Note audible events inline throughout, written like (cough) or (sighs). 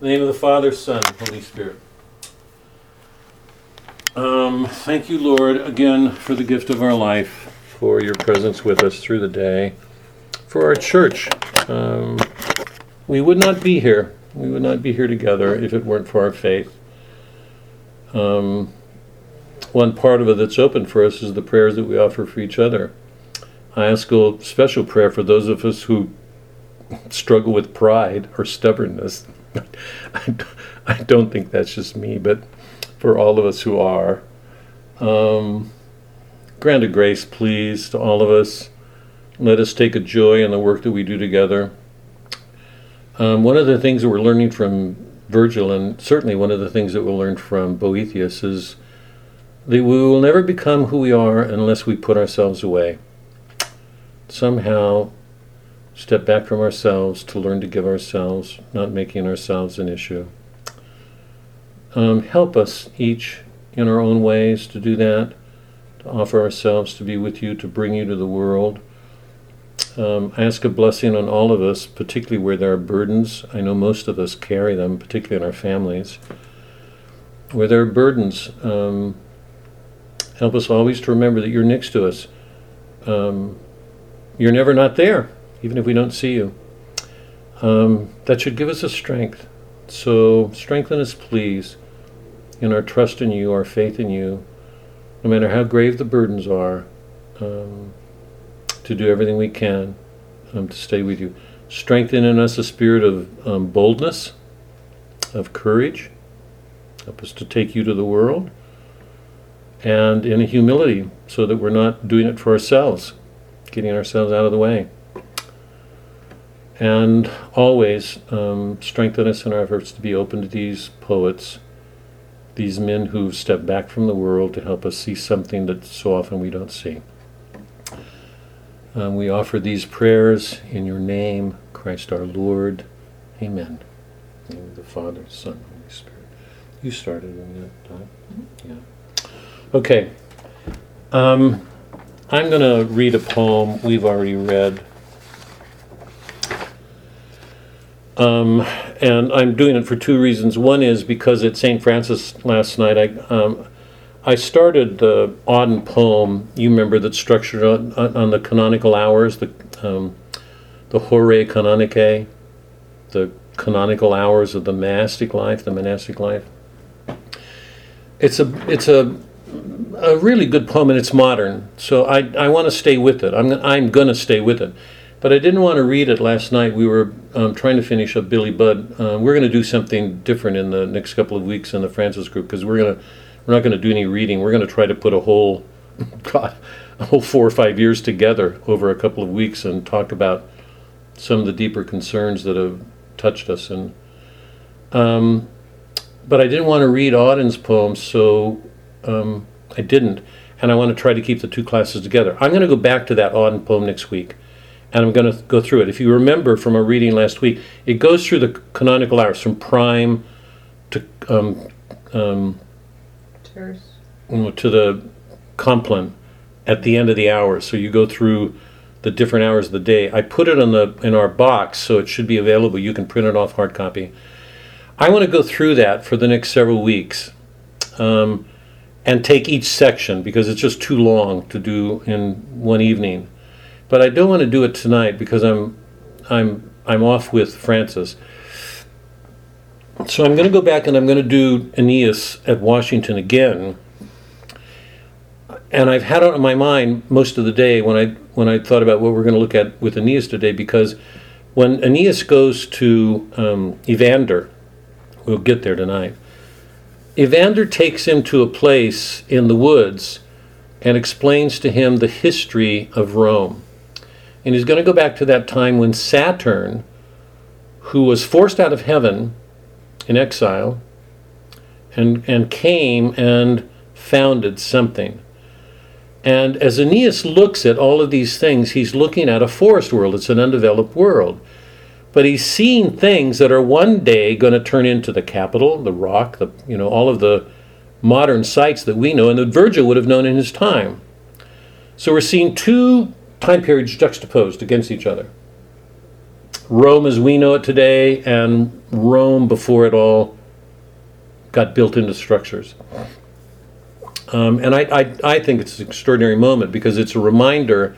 In the name of the Father, Son, Holy Spirit. Um, thank you, Lord, again for the gift of our life, for your presence with us through the day, for our church. Um, we would not be here. We would not be here together if it weren't for our faith. Um, one part of it that's open for us is the prayers that we offer for each other. I ask a special prayer for those of us who struggle with pride or stubbornness. I don't think that's just me, but for all of us who are. Um, grant a grace, please, to all of us. Let us take a joy in the work that we do together. Um, one of the things that we're learning from Virgil, and certainly one of the things that we'll learn from Boethius, is that we will never become who we are unless we put ourselves away. Somehow step back from ourselves to learn to give ourselves, not making ourselves an issue. Um, help us each in our own ways to do that, to offer ourselves to be with you, to bring you to the world. Um, I ask a blessing on all of us, particularly where there are burdens. I know most of us carry them, particularly in our families. Where there are burdens, um, help us always to remember that you're next to us. Um, you're never not there, even if we don't see you. Um, that should give us a strength. So strengthen us, please, in our trust in you, our faith in you, no matter how grave the burdens are, um, to do everything we can um, to stay with you. Strengthen in us a spirit of um, boldness, of courage. Help us to take you to the world. And in humility, so that we're not doing it for ourselves, getting ourselves out of the way. And always um, strengthen us in our efforts to be open to these poets, these men who've stepped back from the world to help us see something that so often we don't see. Um, we offer these prayers in your name, Christ our Lord. Amen. In the name of the Father, Son, Holy Spirit. You started in that time? Yeah. Okay. Um, I'm going to read a poem we've already read. Um, and I'm doing it for two reasons. One is because at St. Francis last night, I, um, I started the Auden poem, you remember, that's structured on, on the canonical hours, the, um, the Horae Canonicae, the canonical hours of the monastic life, the monastic life. It's a, it's a, a really good poem and it's modern, so I, I want to stay with it. I'm, I'm going to stay with it. But I didn't want to read it last night. We were um, trying to finish up Billy Budd. Uh, we're going to do something different in the next couple of weeks in the Francis group because we're going to we're not going to do any reading. We're going to try to put a whole (laughs) God, a whole four or five years together over a couple of weeks and talk about some of the deeper concerns that have touched us. And um, but I didn't want to read Auden's poems, so um, I didn't. And I want to try to keep the two classes together. I'm going to go back to that Auden poem next week and I'm going to go through it. If you remember from our reading last week, it goes through the canonical hours from prime to um, um, to the compline at the end of the hours. So you go through the different hours of the day. I put it in the in our box, so it should be available. You can print it off hard copy. I want to go through that for the next several weeks. Um, and take each section because it's just too long to do in one evening. But I don't want to do it tonight because I'm I'm I'm off with Francis. So I'm going to go back and I'm going to do Aeneas at Washington again. And I've had it on my mind most of the day when I when I thought about what we're going to look at with Aeneas today because when Aeneas goes to um, Evander, we'll get there tonight. Evander takes him to a place in the woods and explains to him the history of Rome. And he's going to go back to that time when Saturn, who was forced out of heaven in exile, and, and came and founded something. And as Aeneas looks at all of these things, he's looking at a forest world. It's an undeveloped world. But he's seeing things that are one day going to turn into the capital, the rock, the, you know, all of the modern sites that we know and that Virgil would have known in his time. So we're seeing two time periods juxtaposed against each other. Rome as we know it today and Rome before it all got built into structures. Um, and I, I, I think it's an extraordinary moment because it's a reminder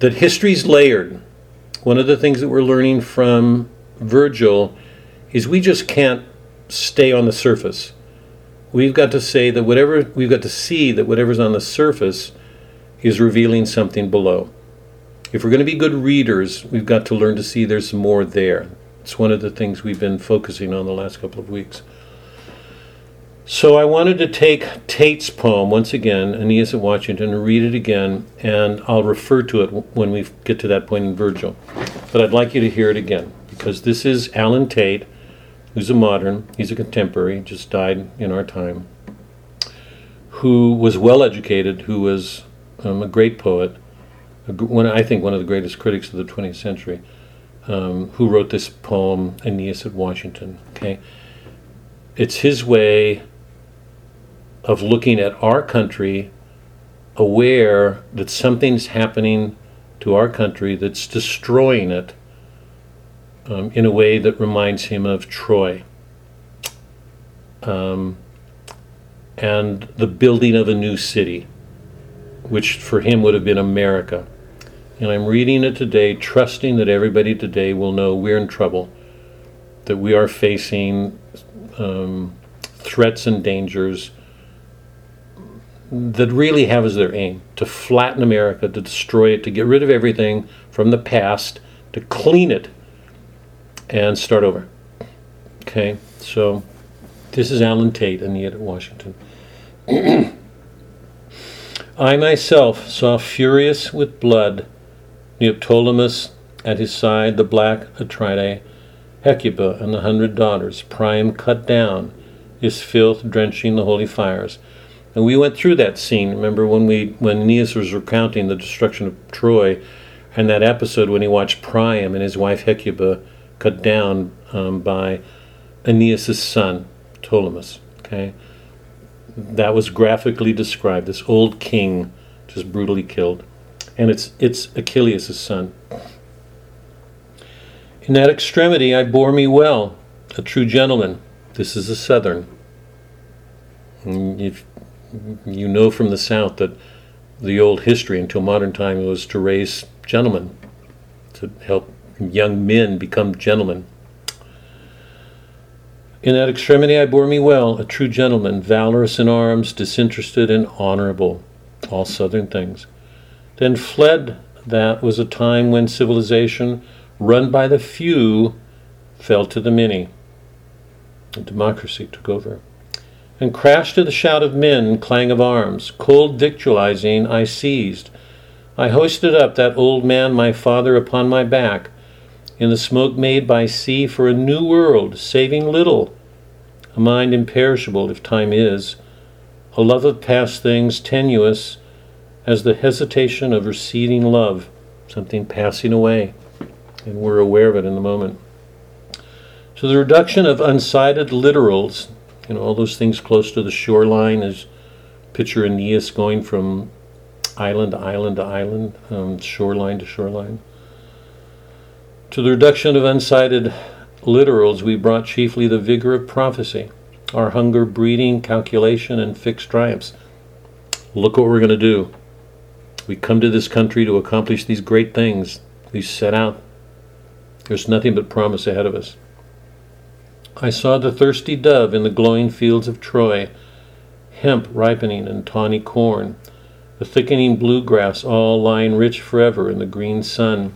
that history's layered. One of the things that we're learning from Virgil is we just can't stay on the surface. We've got to say that whatever, we've got to see that whatever's on the surface is revealing something below. If we're going to be good readers, we've got to learn to see there's more there. It's one of the things we've been focusing on the last couple of weeks. So I wanted to take Tate's poem once again, Aeneas at Washington, and read it again, and I'll refer to it when we get to that point in Virgil. But I'd like you to hear it again, because this is Allen Tate, who's a modern, he's a contemporary, just died in our time, who was well educated, who was um, a great poet, one, I think one of the greatest critics of the 20th century, um, who wrote this poem, Aeneas at Washington. Okay, it's his way of looking at our country, aware that something's happening to our country that's destroying it um, in a way that reminds him of Troy. Um, and the building of a new city, which for him would have been America. And I'm reading it today, trusting that everybody today will know we're in trouble, that we are facing um, threats and dangers that really have as their aim to flatten America, to destroy it, to get rid of everything from the past, to clean it, and start over. Okay, so this is Allen Tate Aeneas at Washington. (clears throat) I myself saw furious with blood Neoptolemus at his side, the black Atridae, Hecuba and the hundred daughters, Priam cut down, his filth drenching the holy fires. And we went through that scene. Remember when we when Aeneas was recounting the destruction of Troy, and that episode when he watched Priam and his wife Hecuba cut down um, by Aeneas' son Ptolemus. Okay, that was graphically described. This old king just brutally killed and it's, it's Achilles' son. In that extremity I bore me well, a true gentleman. This is a southern. Mm, if you know from the south that the old history until modern time was to raise gentlemen, to help young men become gentlemen. In that extremity I bore me well, a true gentleman, valorous in arms, disinterested and honorable, all southern things. Then fled that was a time when civilization, run by the few, fell to the many. And democracy took over. And crashed to the shout of men, clang of arms. Cold victualizing I seized. I hoisted up that old man, my father, upon my back, in the smoke made by sea for a new world, saving little, a mind imperishable if time is, a love of past things tenuous, as the hesitation of receding love, something passing away, and we're aware of it in the moment. So the reduction of unsighted littorals, you know, all those things close to the shoreline, is picture Aeneas going from island to island to island, um, shoreline to shoreline. To the reduction of unsighted littorals, we brought chiefly the vigor of prophecy, our hunger, breeding, calculation, and fixed triumphs. Look what we're going to do. We come to this country to accomplish these great things we set out. There's nothing but promise ahead of us. I saw the thirsty dove in the glowing fields of Troy, hemp ripening and tawny corn, the thickening bluegrass all lying rich forever in the green sun.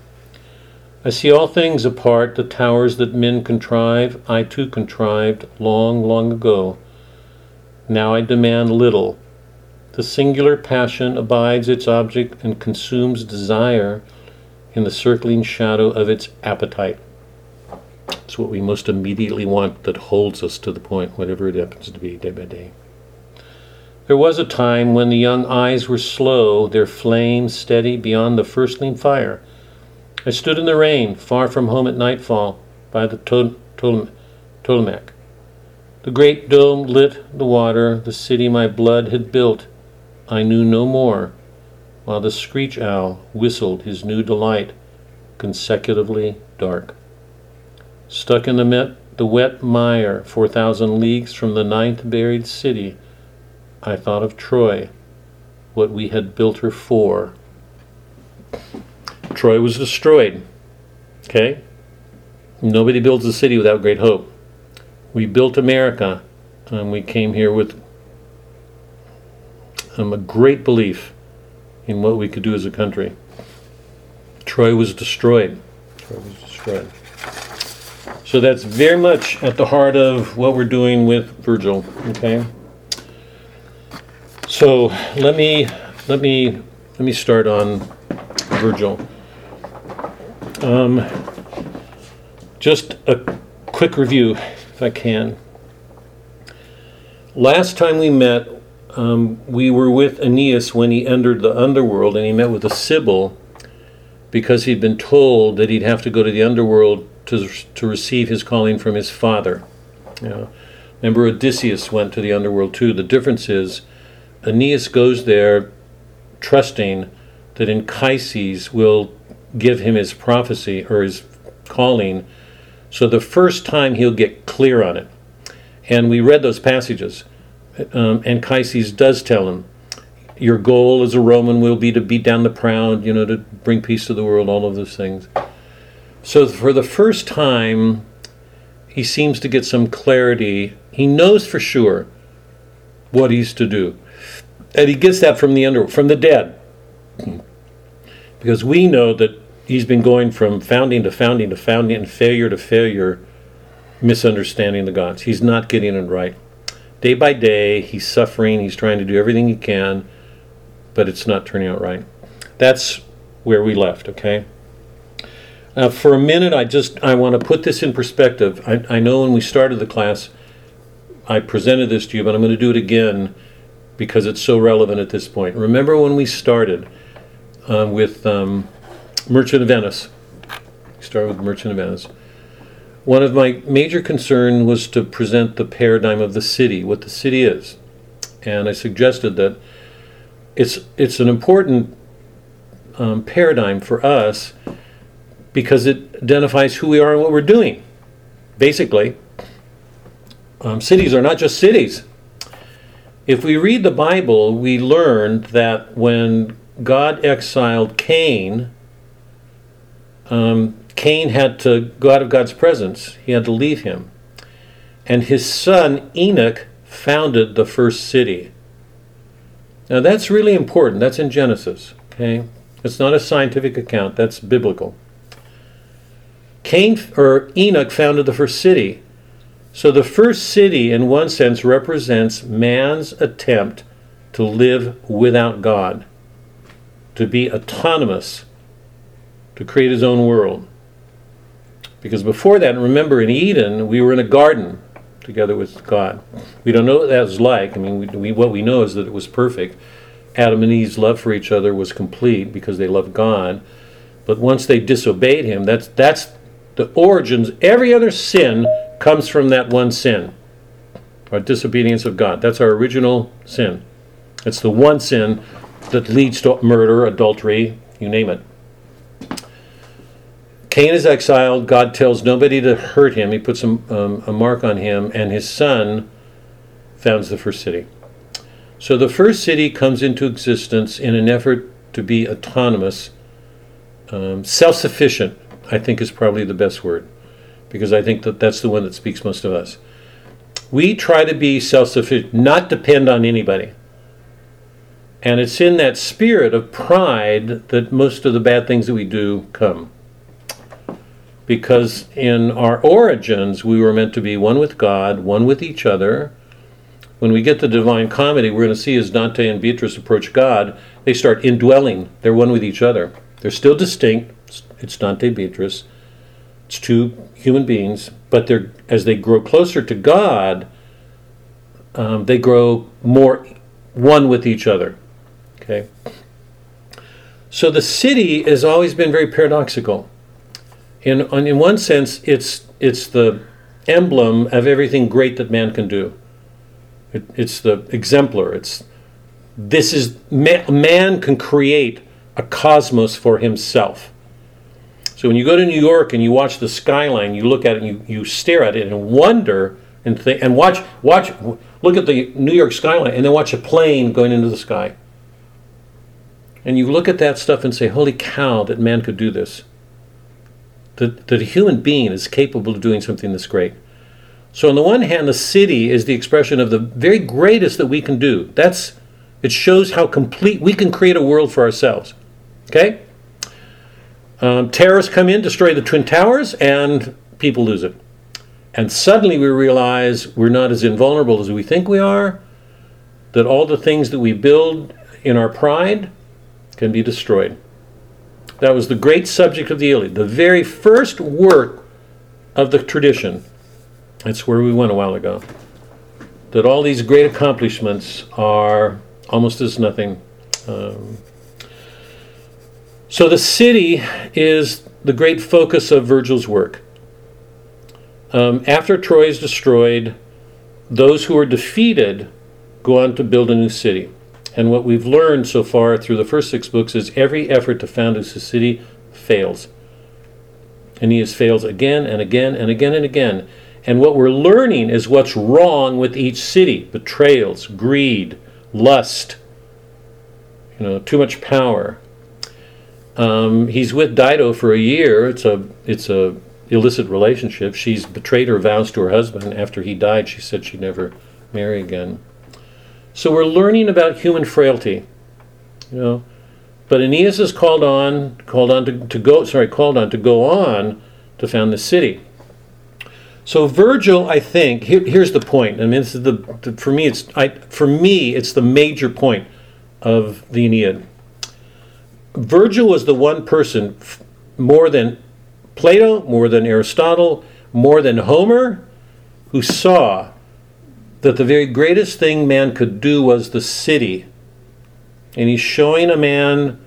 I see all things apart, the towers that men contrive, I too contrived long, long ago. Now I demand little the singular passion abides its object and consumes desire in the circling shadow of its appetite. It's what we most immediately want that holds us to the point, whatever it happens to be, day by day. There was a time when the young eyes were slow, their flame steady beyond the firstling fire. I stood in the rain, far from home at nightfall, by the Potomac. The great dome lit the water, the city my blood had built I knew no more, while the screech owl whistled his new delight consecutively dark. Stuck in the, met, the wet mire, 4,000 leagues from the ninth buried city, I thought of Troy, what we had built her for. Troy was destroyed. Okay? Nobody builds a city without great hope. We built America, and we came here with um, a great belief in what we could do as a country. Troy was destroyed. Troy was destroyed. So that's very much at the heart of what we're doing with Virgil. Okay. So let me let me let me start on Virgil. Um, just a quick review, if I can. Last time we met, um, we were with Aeneas when he entered the underworld and he met with a Sibyl because he'd been told that he'd have to go to the underworld to, to receive his calling from his father. Know, remember, Odysseus went to the underworld too. The difference is Aeneas goes there trusting that Anchises will give him his prophecy or his calling. So the first time he'll get clear on it. And we read those passages. Um, Anchises does tell him, Your goal as a Roman will be to beat down the proud, you know, to bring peace to the world, all of those things. So for the first time, he seems to get some clarity. He knows for sure what he's to do. And he gets that from the under from the dead. Because we know that he's been going from founding to founding to founding and failure to failure, misunderstanding the gods. He's not getting it right. Day by day, he's suffering, he's trying to do everything he can, but it's not turning out right. That's where we left, okay? Now, for a minute, I just I want to put this in perspective. I, I know when we started the class, I presented this to you, but I'm going to do it again because it's so relevant at this point. Remember when we started uh, with um, Merchant of Venice? We started with Merchant of Venice. One of my major concerns was to present the paradigm of the city, what the city is, and I suggested that it's it's an important um, paradigm for us because it identifies who we are and what we're doing. Basically, um, cities are not just cities. If we read the Bible, we learn that when God exiled Cain, um, Cain had to go out of God's presence. He had to leave him. And his son Enoch founded the first city. Now that's really important. That's in Genesis. Okay? It's not a scientific account, that's biblical. Cain or Enoch founded the first city. So the first city, in one sense, represents man's attempt to live without God, to be autonomous, to create his own world. Because before that, remember in Eden, we were in a garden together with God. We don't know what that was like. I mean, we, we, what we know is that it was perfect. Adam and Eve's love for each other was complete because they loved God. But once they disobeyed him, that's, that's the origins. Every other sin comes from that one sin, our disobedience of God. That's our original sin. It's the one sin that leads to murder, adultery, you name it. Cain is exiled. God tells nobody to hurt him. He puts a, um, a mark on him, and his son founds the first city. So the first city comes into existence in an effort to be autonomous, um, self sufficient, I think is probably the best word, because I think that that's the one that speaks most of us. We try to be self sufficient, not depend on anybody. And it's in that spirit of pride that most of the bad things that we do come because in our origins we were meant to be one with God, one with each other. When we get the Divine Comedy, we're going to see as Dante and Beatrice approach God, they start indwelling. They're one with each other. They're still distinct. It's Dante, Beatrice. It's two human beings, but they're as they grow closer to God, um, they grow more one with each other. Okay. So the city has always been very paradoxical in in one sense, it's it's the emblem of everything great that man can do. It, it's the exemplar. It's this is man can create a cosmos for himself. So when you go to New York and you watch the skyline, you look at it and you, you stare at it and wonder and think and watch watch look at the New York skyline and then watch a plane going into the sky. And you look at that stuff and say, "Holy cow, that man could do this." That that a human being is capable of doing something this great. So on the one hand, the city is the expression of the very greatest that we can do. That's it shows how complete we can create a world for ourselves. Okay? Um, terrorists come in, destroy the Twin Towers, and people lose it. And suddenly we realize we're not as invulnerable as we think we are, that all the things that we build in our pride can be destroyed. That was the great subject of the Iliad, the very first work of the tradition. That's where we went a while ago. That all these great accomplishments are almost as nothing. Um, so the city is the great focus of Virgil's work. Um, after Troy is destroyed, those who are defeated go on to build a new city. And what we've learned so far through the first six books is every effort to found a city fails. Aeneas fails again and again and again and again. And what we're learning is what's wrong with each city betrayals, greed, lust, you know, too much power. Um, he's with Dido for a year. It's a it's a illicit relationship. She's betrayed her vows to her husband. After he died, she said she'd never marry again. So we're learning about human frailty, you know. But Aeneas is called on, called on to, to go. Sorry, called on to go on to found the city. So Virgil, I think, here, here's the point. I mean, this is the, the for me, it's I, for me, it's the major point of the Aeneid. Virgil was the one person more than Plato, more than Aristotle, more than Homer, who saw that the very greatest thing man could do was the city. And he's showing a man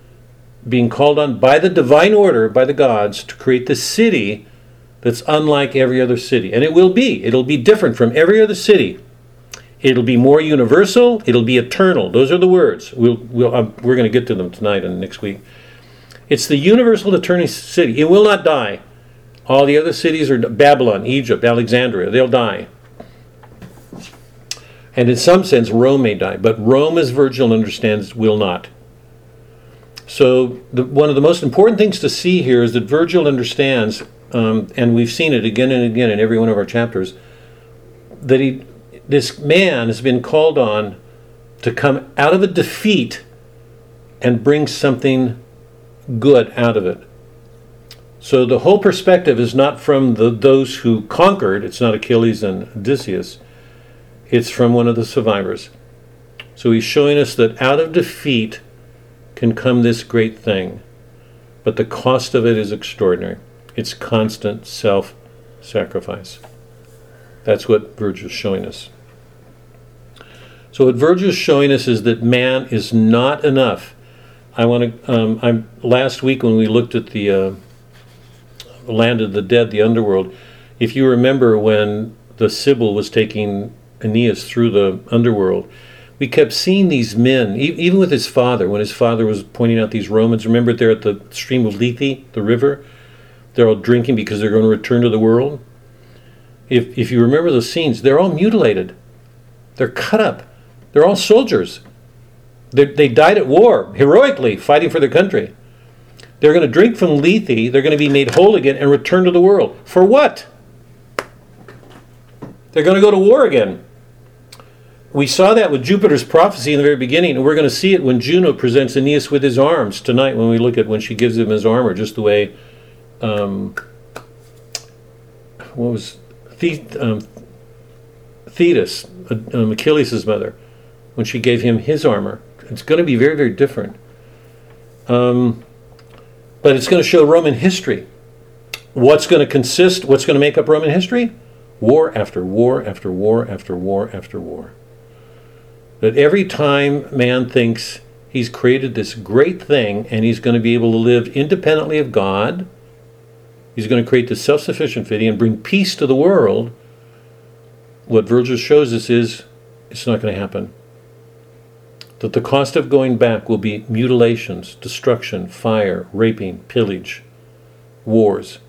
being called on by the divine order, by the gods, to create the city that's unlike every other city. And it will be. It'll be different from every other city. It'll be more universal. It'll be eternal. Those are the words. We'll, we'll, um, we're going to get to them tonight and next week. It's the universal eternal city. It will not die. All the other cities are Babylon, Egypt, Alexandria. They'll die. And in some sense, Rome may die. But Rome, as Virgil understands, will not. So, the, one of the most important things to see here is that Virgil understands, um, and we've seen it again and again in every one of our chapters, that he this man has been called on to come out of a defeat and bring something good out of it. So the whole perspective is not from the, those who conquered, it's not Achilles and Odysseus, it's from one of the survivors. So he's showing us that out of defeat can come this great thing, but the cost of it is extraordinary. It's constant self sacrifice. That's what Virgil's showing us. So what Virgil is showing us is that man is not enough. I want to. Um, I'm last week when we looked at the uh, land of the dead, the underworld. If you remember when the Sibyl was taking Aeneas through the underworld, we kept seeing these men, e- even with his father. When his father was pointing out these Romans, remember they're at the stream of Lethe, the river. They're all drinking because they're going to return to the world. If if you remember those scenes, they're all mutilated. They're cut up they're all soldiers. They, they died at war, heroically, fighting for their country. They're going to drink from Lethe, they're going to be made whole again and return to the world. For what? They're going to go to war again. We saw that with Jupiter's prophecy in the very beginning, and we're going to see it when Juno presents Aeneas with his arms tonight when we look at when she gives him his armor, just the way. Um, what was The- um, Thetis, uh, um, Achilles' mother, when she gave him his armor. It's going to be very, very different. Um, but it's going to show Roman history. What's going to consist, what's going to make up Roman history? War after war after war after war after war. That every time man thinks he's created this great thing and he's going to be able to live independently of God, he's going to create this self sufficient city and bring peace to the world. What Virgil shows us is it's not going to happen that the cost of going back will be mutilations, destruction, fire, raping, pillage. wars.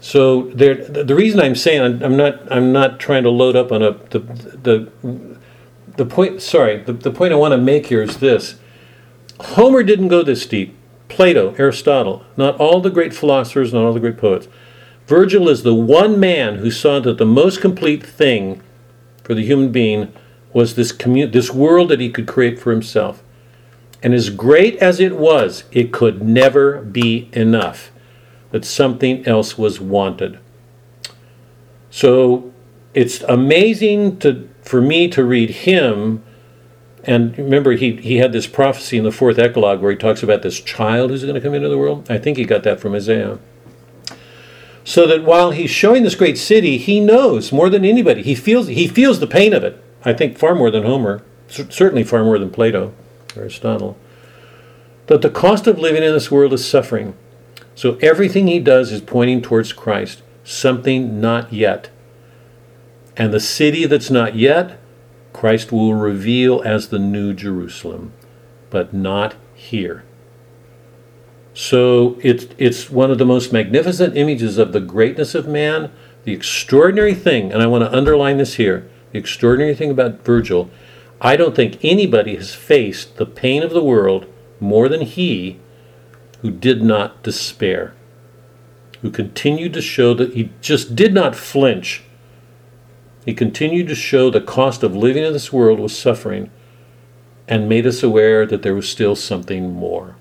So there, the reason I'm saying I'm not I'm not trying to load up on a the the the point. Sorry, the, the point I want to make here is this: Homer didn't go this deep. Plato, Aristotle, not all the great philosophers, not all the great poets. Virgil is the one man who saw that the most complete thing for the human being was this commun- this world that he could create for himself. And as great as it was, it could never be enough that something else was wanted. So it's amazing to for me to read him. And remember, he, he had this prophecy in the fourth Eclogue where he talks about this child who's going to come into the world. I think he got that from Isaiah. So that while he's showing this great city, he knows more than anybody. He feels he feels the pain of it. I think far more than Homer, certainly far more than Plato, Aristotle. That the cost of living in this world is suffering. So everything he does is pointing towards Christ, something not yet. And the city that's not yet, Christ will reveal as the new Jerusalem, but not here. So it's, it's one of the most magnificent images of the greatness of man, the extraordinary thing, and I want to underline this here the extraordinary thing about Virgil, I don't think anybody has faced the pain of the world more than he who did not despair, who continued to show that he just did not flinch. He continued to show the cost of living in this world was suffering and made us aware that there was still something more.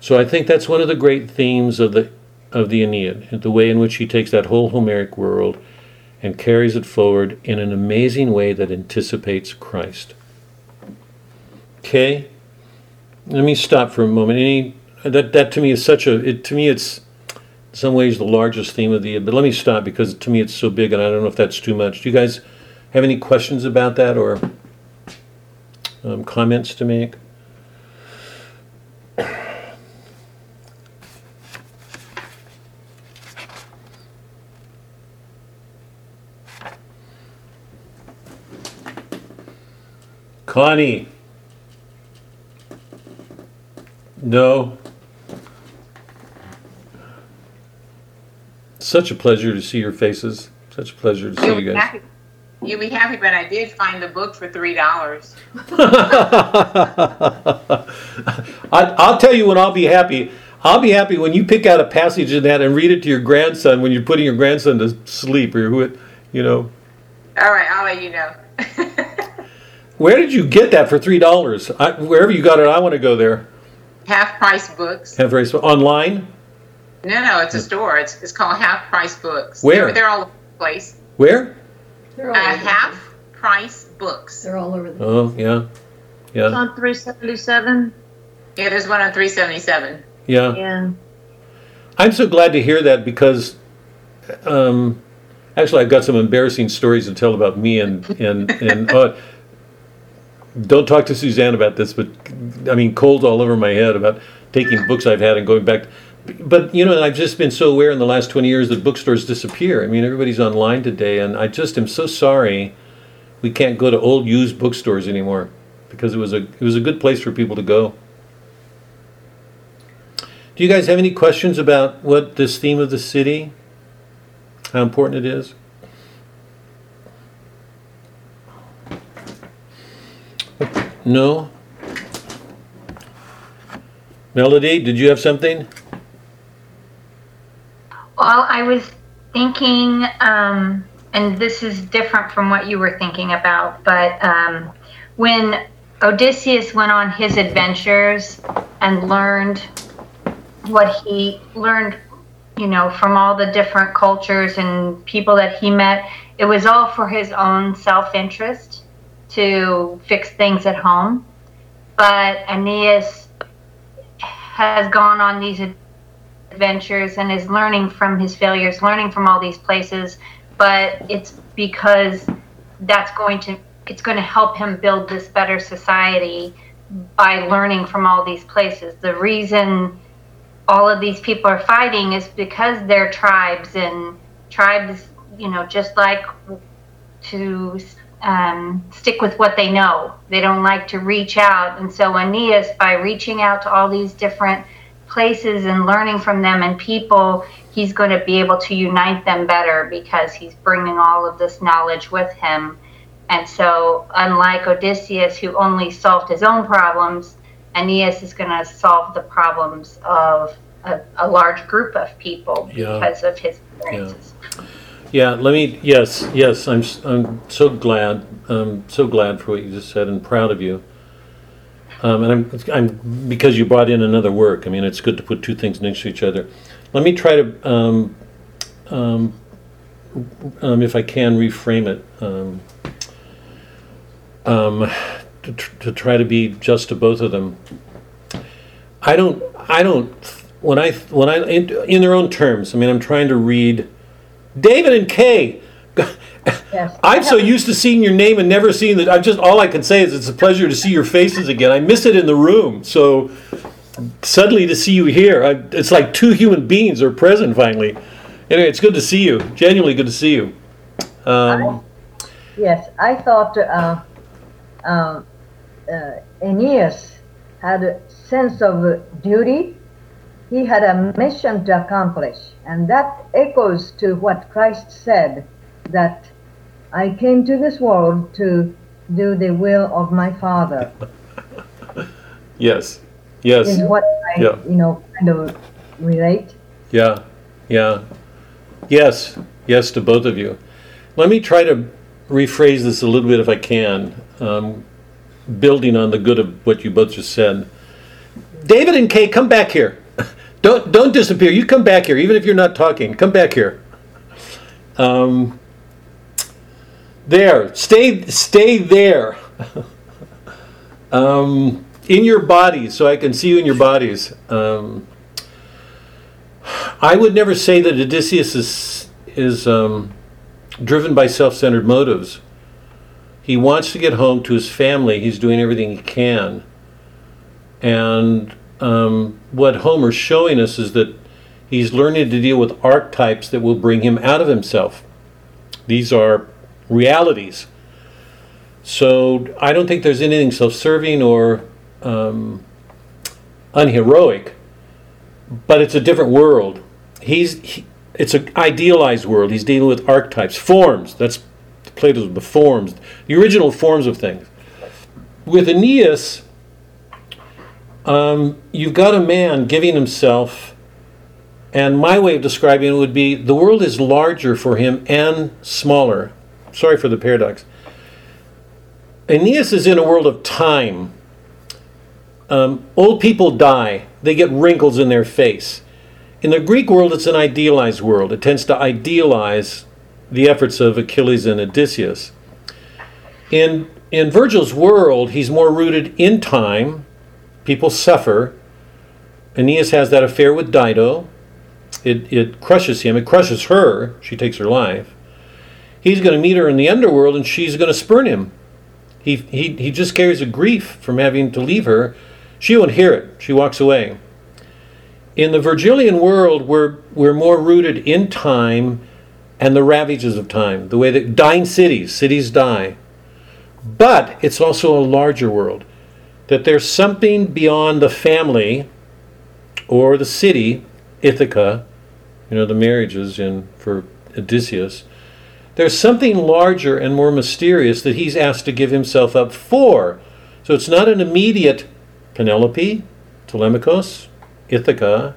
So I think that's one of the great themes of the of the Aeneid, the way in which he takes that whole Homeric world and carries it forward in an amazing way that anticipates Christ. Okay? Let me stop for a moment. Any that that to me is such a it, to me it's in some ways the largest theme of the year. but let me stop because to me it's so big and I don't know if that's too much. Do you guys have any questions about that or um, comments to make? Connie. No. Such a pleasure to see your faces. Such a pleasure to see You'll you guys. happy. You'll be happy, but I did find the book for three dollars. (laughs) I'll tell you when I'll be happy. I'll be happy when you pick out a passage in that and read it to your grandson when you're putting your grandson to sleep or who, it- you know. All right, I'll let you know. (laughs) Where did you get that for three dollars? Wherever you got it, I want to go there. Half Price Books. Have very online. No, no, it's a store. It's, it's called Half Price Books. Where? They're, they're all over the place. Where? They're all, Uh, over, half Price Books. they're all over the Oh yeah, yeah. It's yeah, on 377. Yeah, there's one on 377. yeah. Yeah. I'm so glad to hear that because, um, actually, I've got some embarrassing stories to tell about me and and and. (laughs) Uh, don't talk to Suzanne about this, but I mean, cold all over my head about taking books I've had and going back. But you know, I've just been so aware in the last 20 years that bookstores disappear. I mean, everybody's online today, and I just am so sorry we can't go to old used bookstores anymore because it was a it was a good place for people to go. Do you guys have any questions about what this theme of the city, how important it is? No? Melody, did you have something? Well, I was thinking, um, and this is different from what you were thinking about, but um, when Odysseus went on his adventures and learned what he learned, you know, from all the different cultures and people that he met, it was all for his own self interest to fix things at home. But Aeneas has gone on these adventures and is learning from his failures, learning from all these places, but it's because that's going to it's going to help him build this better society by learning from all these places. The reason all of these people are fighting is because they're tribes and tribes, you know, just like to um, stick with what they know. They don't like to reach out. And so Aeneas, by reaching out to all these different places and learning from them and people, he's going to be able to unite them better because he's bringing all of this knowledge with him. And so, unlike Odysseus, who only solved his own problems, Aeneas is going to solve the problems of a, a large group of people Yeah. because of his experiences. Yeah, let me, yes, yes, I'm, I'm so glad, I'm so glad for what you just said and proud of you. Um, and I'm, I'm, because you brought in another work, I mean, it's good to put two things next to each other. Let me try to, um, um, um, if I can, reframe it. Um, um, to, tr- to try to be just to both of them. I don't, I don't, when I, when I, in, in their own terms, I mean, I'm trying to read David and Kay. Yes. I'm so used to seeing your name and never seeing that. I'm just all I can say is it's a pleasure to see your faces again. I miss it in the room. So suddenly to see you here, I, it's like two human beings are present finally. Anyway, it's good to see you. Genuinely good to see you. Um, Yes, I thought uh, um, uh, Aeneas had a sense of duty. He had a mission to accomplish, and that echoes to what Christ said that I came to this world to do the will of my Father. (laughs) yes, yes, Is what I, Yeah. you know, kind of relate. yeah, yeah, yes, yes to both of you. Let me try to rephrase this a little bit if I can, um, building on the good of what you both just said. David and Kay, come back here. (laughs) Don't don't disappear. You come back here, even if you're not talking. Come back here. Um, there. Stay stay there. (laughs) um, in your bodies, so I can see you in your bodies. Um, I would never say that Odysseus is is um, driven by self-centered motives. He wants to get home to his family. He's doing everything he can. And um, what Homer's showing us is that he's learning to deal with archetypes that will bring him out of himself. These are realities. So I don't think there's anything self-serving or um, unheroic, but it's a different world. He's he, it's an idealized world. He's dealing with archetypes, forms. That's Plato's the forms, the original forms of things. With Aeneas, um, you've got a man giving himself, and my way of describing it would be the world is larger for him and smaller. Sorry for the paradox. Aeneas is in a world of time. Um, old people die, they get wrinkles in their face. In the Greek world, it's an idealized world. It tends to idealize the efforts of Achilles and Odysseus. In, in Virgil's world, he's more rooted in time. People suffer. Aeneas has that affair with Dido. It, it crushes him, it crushes her. She takes her life. He's going to meet her in the underworld and she's going to spurn him. He, he, he just carries a grief from having to leave her. She won't hear it. She walks away. In the Virgilian world, we're, we're more rooted in time and the ravages of time, the way that dying cities, cities die. But it's also a larger world, that there's something beyond the family or the city, Ithaca, you know, the marriages in for Odysseus. There's something larger and more mysterious that he's asked to give himself up for. So it's not an immediate Penelope, Telemachus, Ithaca.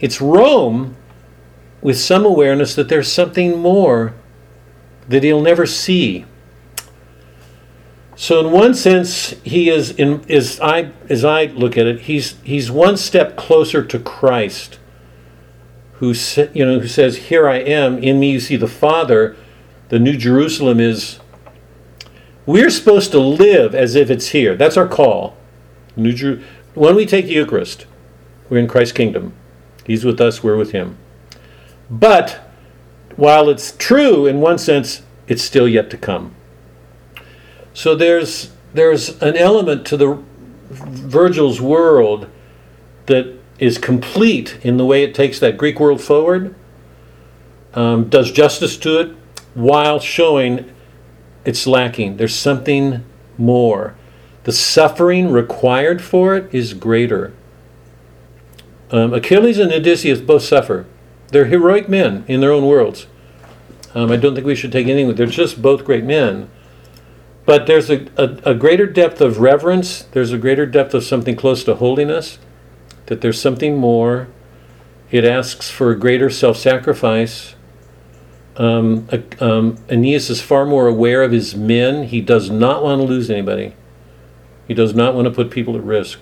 It's Rome with some awareness that there's something more that he'll never see. So in one sense, he is in as I as I look at it, he's he's one step closer to Christ, who sa- you know who says, "Here I am. In me you see the Father." The New Jerusalem is. We're supposed to live as if it's here. That's our call. New Jer- when we take the Eucharist, we're in Christ's kingdom. He's with us. We're with Him. But while it's true in one sense, it's still yet to come. So there's there's an element to the Virgil's world that is complete in the way it takes that Greek world forward, um, does justice to it, while showing it's lacking. There's something more. The suffering required for it is greater. Um, Achilles and Odysseus both suffer. They're heroic men in their own worlds. Um, I don't think we should take anything. They're just both great men. But there's a, a, a greater depth of reverence. There's a greater depth of something close to holiness. That there's something more. It asks for a greater self-sacrifice. Um, um, Aeneas is far more aware of his men. He does not want to lose anybody. He does not want to put people at risk.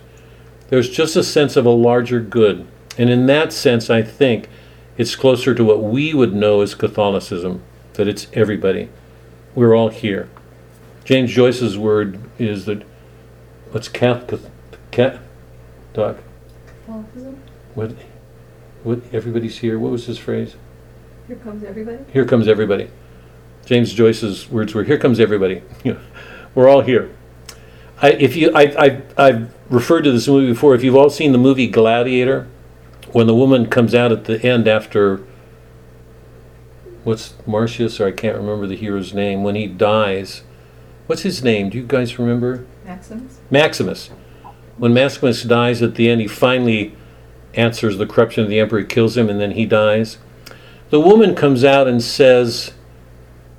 There's just a sense of a larger good. And in that sense, I think it's closer to what we would know as Catholicism, that it's everybody. We're all here. James Joyce's word is that, what's Catholic, cat, Doc? What, what, everybody's here, what was his phrase? Here comes everybody. Here comes everybody. James Joyce's words were, "Here comes everybody." (laughs) We're all here. I, if you, I, I, I've referred to this movie before. If you've all seen the movie Gladiator, when the woman comes out at the end after what's Marcius, or I can't remember the hero's name, when he dies. What's his name? Do you guys remember? Maximus. Maximus. When Maximus dies at the end, he finally answers the corruption of the emperor, kills him, and then he dies. The woman comes out and says,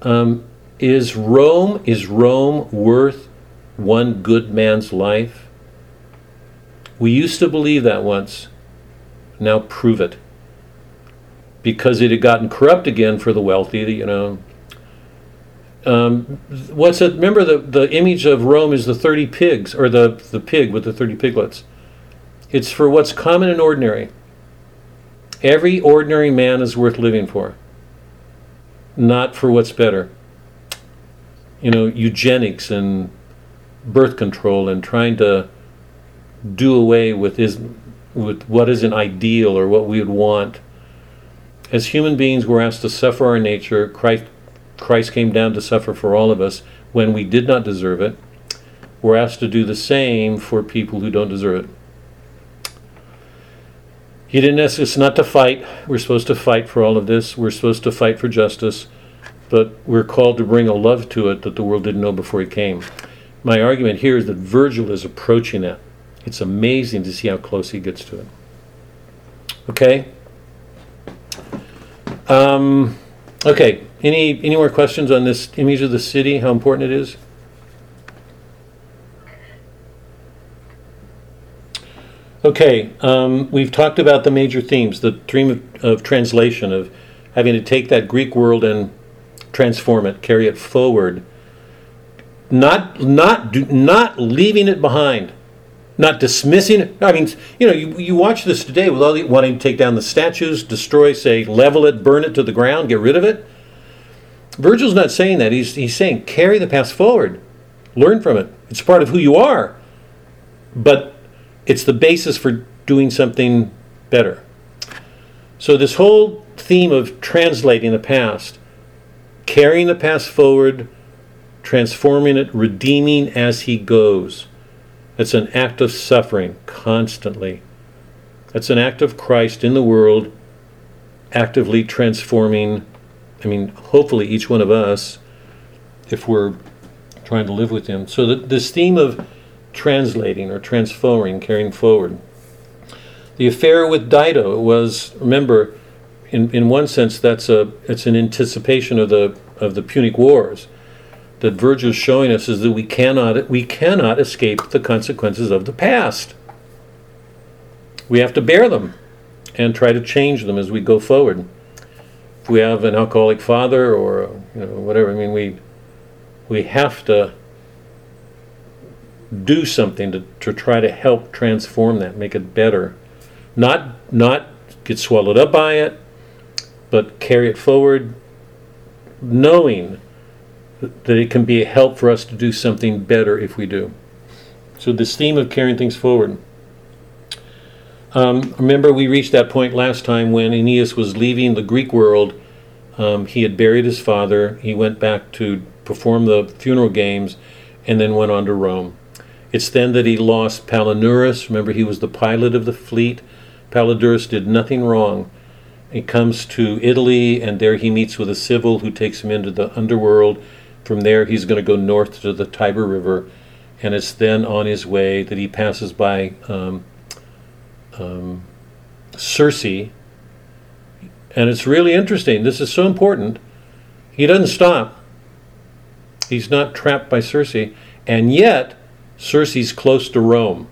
um, "Is Rome is Rome worth one good man's life?" We used to believe that once. Now prove it. Because it had gotten corrupt again for the wealthy, you know. Um, what's it? Remember the, the image of Rome is the 30 pigs, or the, the pig with the 30 piglets. It's for what's common and ordinary. Every ordinary man is worth living for, not for what's better. You know, eugenics and birth control and trying to do away with is with what is an ideal or what we would want. As human beings, we're asked to suffer our nature. Christ, Christ came down to suffer for all of us when we did not deserve it. We're asked to do the same for people who don't deserve it. He didn't ask us not to fight. We're supposed to fight for all of this. We're supposed to fight for justice. But we're called to bring a love to it that the world didn't know before he came. My argument here is that Virgil is approaching that. It's amazing to see how close he gets to it. Okay? Um, okay. Any any more questions on this image of the city? How important it is? Okay. Um, we've talked about the major themes. The theme of, of translation of having to take that Greek world and transform it, carry it forward. Not not do, not leaving it behind not dismissing it. I mean, you know, you, you watch this today with all the, wanting to take down the statues, destroy, say, level it, burn it to the ground, get rid of it. Virgil's not saying that. He's, he's saying carry the past forward, learn from it. It's part of who you are, but it's the basis for doing something better. So, this whole theme of translating the past, carrying the past forward, transforming it, redeeming as he goes. It's an act of suffering constantly. It's an act of Christ in the world, actively transforming, I mean, hopefully each one of us, if we're trying to live with Him. So, that this theme of translating or transferring, carrying forward. The affair with Dido was, remember, in, in one sense, that's a it's an anticipation of the of the Punic Wars that Virgil is showing us is that we cannot we cannot escape the consequences of the past. We have to bear them and try to change them as we go forward. If we have an alcoholic father or you know whatever, I mean we we have to do something to, to try to help transform that, make it better. Not not get swallowed up by it, but carry it forward knowing that it can be a help for us to do something better if we do. So, this theme of carrying things forward. Um, remember, we reached that point last time when Aeneas was leaving the Greek world. Um, he had buried his father. He went back to perform the funeral games and then went on to Rome. It's then that he lost Palinurus. Remember, he was the pilot of the fleet. Palinurus did nothing wrong. He comes to Italy, and there he meets with a Sibyl who takes him into the underworld from there, he's going to go north to the Tiber River, and it's then on his way that he passes by um, um, Circe, and it's really interesting. This is so important. He doesn't stop. He's not trapped by Circe, and yet Circe's close to Rome.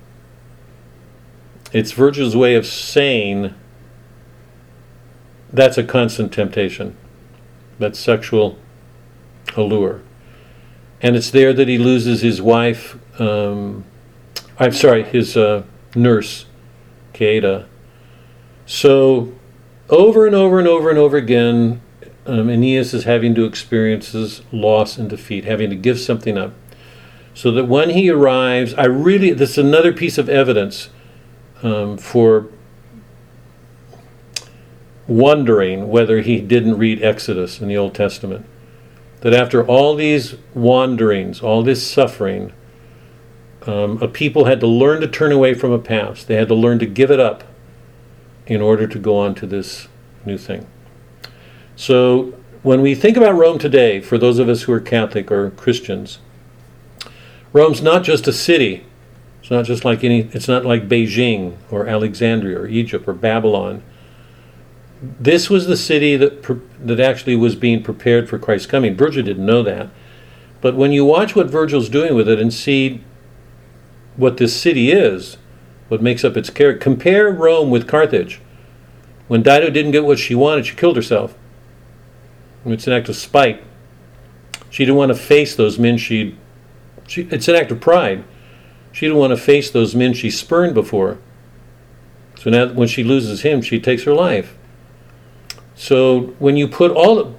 It's Virgil's way of saying that's a constant temptation. That's sexual allure. And it's there that he loses his wife, um, I'm sorry, his uh, nurse, Caieta. So, over and over and over and over again, um, Aeneas is having to experience his loss and defeat, having to give something up. So that when he arrives, I really, this is another piece of evidence um, for wondering whether he didn't read Exodus in the Old Testament. That after all these wanderings, all this suffering, um, a people had to learn to turn away from a past. They had to learn to give it up in order to go on to this new thing. So when we think about Rome today, for those of us who are Catholic or Christians, Rome's not just a city. It's not just like any. It's not like Beijing or Alexandria or Egypt or Babylon. This was the city that that actually was being prepared for Christ's coming. Virgil didn't know that, but when you watch what Virgil's doing with it and see what this city is, what makes up its character, compare Rome with Carthage. When Dido didn't get what she wanted, she killed herself. It's an act of spite. She didn't want to face those men she, she it's an act of pride. She didn't want to face those men she spurned before. So now when she loses him, she takes her life. So when you put all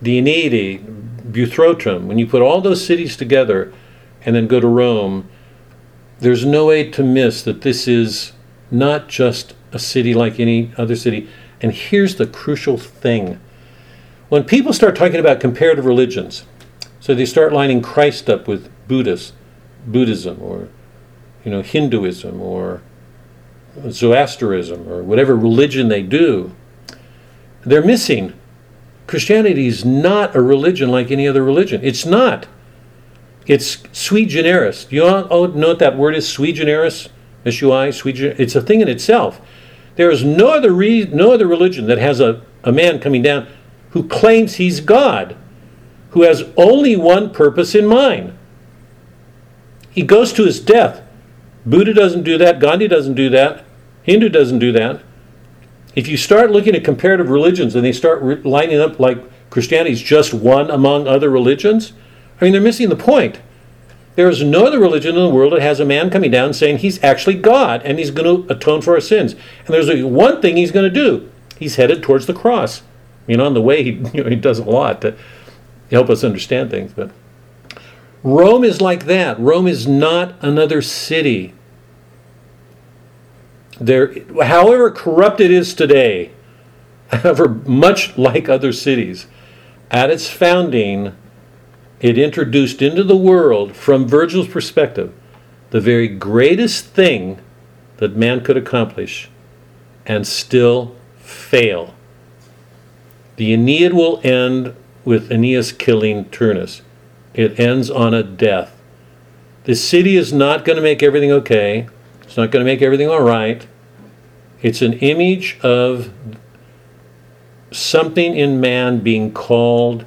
the Aeneid, Buthrotum, when you put all those cities together and then go to Rome, there's no way to miss that this is not just a city like any other city. And here's the crucial thing. When people start talking about comparative religions, so they start lining Christ up with Buddhist, Buddhism or you know Hinduism or Zoroastrianism or whatever religion they do, they're missing. Christianity is not a religion like any other religion. It's not. It's sui generis. Do you all know what that word is? Sui generis, S-U-I, sui generis. It's a thing in itself. There is no other re- no other religion that has a, a man coming down who claims he's God, who has only one purpose in mind. He goes to his death. Buddha doesn't do that. Gandhi doesn't do that. Hindu doesn't do that. If you start looking at comparative religions and they start re- lining up like Christianity is just one among other religions, I mean, they're missing the point. There is no other religion in the world that has a man coming down saying he's actually God and he's going to atone for our sins. And there's one thing he's going to do. He's headed towards the cross. You know, on the way, he, (laughs) you know, he does a lot to help us understand things. But Rome is like that. Rome is not another city. There, however corrupt it is today, (laughs) however much like other cities, at its founding, it introduced into the world, from Virgil's perspective, the very greatest thing that man could accomplish and still fail. The Aeneid will end with Aeneas killing Turnus. It ends on a death. The city is not going to make everything okay. It's not going to make everything all right. It's an image of something in man being called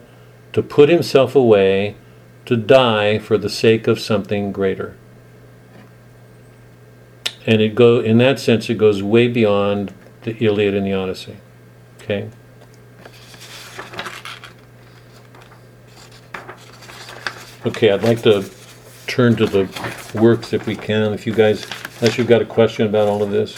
to put himself away, to die for the sake of something greater. And it go in that sense it goes way beyond the Iliad and the Odyssey. Okay? Okay, I'd like to turn to the works if we can, if you guys, unless you've got a question about all of this.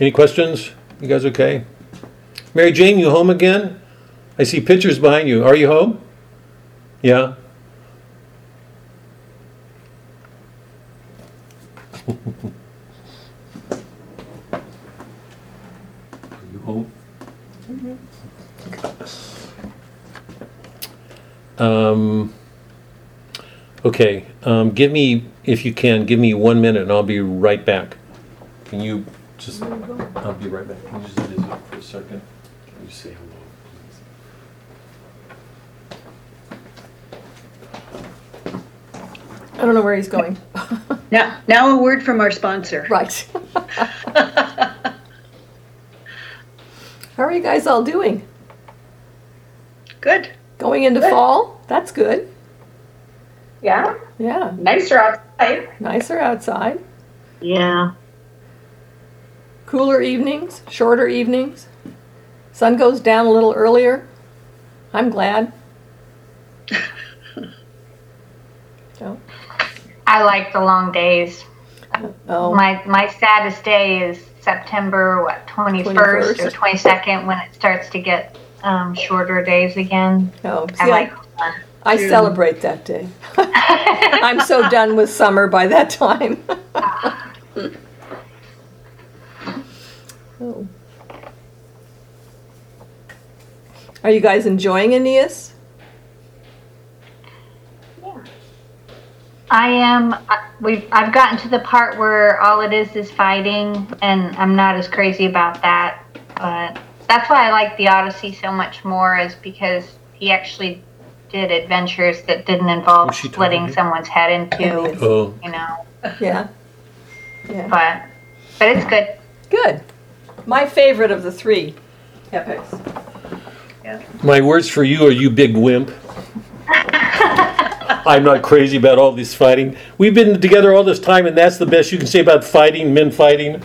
Any questions? You guys okay? Mary Jane, you home again? I see pictures behind you. Are you home? Yeah? (laughs) Um, okay, um, give me, if you can, give me one minute and I'll be right back. Can you just, I'll be right back. Can you just visit for a second? Can you say hello, please? I don't know where he's going. Now, now a word from our sponsor. Right. (laughs) How are you guys all doing? Good. Going into fall? That's good. Yeah, Yeah, nicer outside. nicer outside. Yeah. Cooler evenings, shorter evenings. Sun goes down a little earlier. I'm glad. (laughs) So, I like the long days. oh, My my saddest day is September what 21st, 21st. or 22nd when it starts to get um, shorter days again. oh, see, I I, like fun. I celebrate that day. (laughs) I'm so done with summer by that time. (laughs) oh. Are you guys enjoying Aeneas? I am. uh, We've. I've gotten to the part where all it is is fighting, and I'm not as crazy about that. But that's why I like the Odyssey so much more, is because he actually did adventures that didn't involve splitting someone's head in two. Oh, You know, Yeah. Yeah. but but it's good. Good. My favorite of the three epics. my words for you are you big wimp. (laughs) I'm not crazy about all this fighting. We've been together all this time, and that's the best you can say about fighting, men fighting.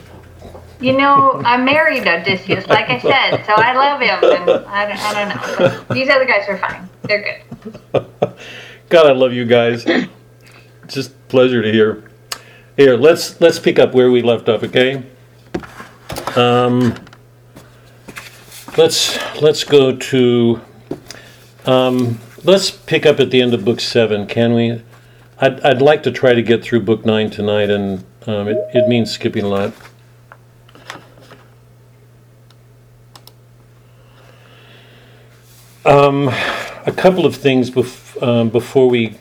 You know, I married Odysseus, like I said, so I love him, and I don't, I don't know. But these other guys are fine. They're good. God, I love you guys. Just pleasure to hear. Here, let's let's pick up where we left off, okay? Um, let's let's go to um, let's pick up at the end of book seven, can we? I'd I'd like to try to get through book nine tonight, and um, it it means skipping a lot. Um, a couple of things bef- um, before we.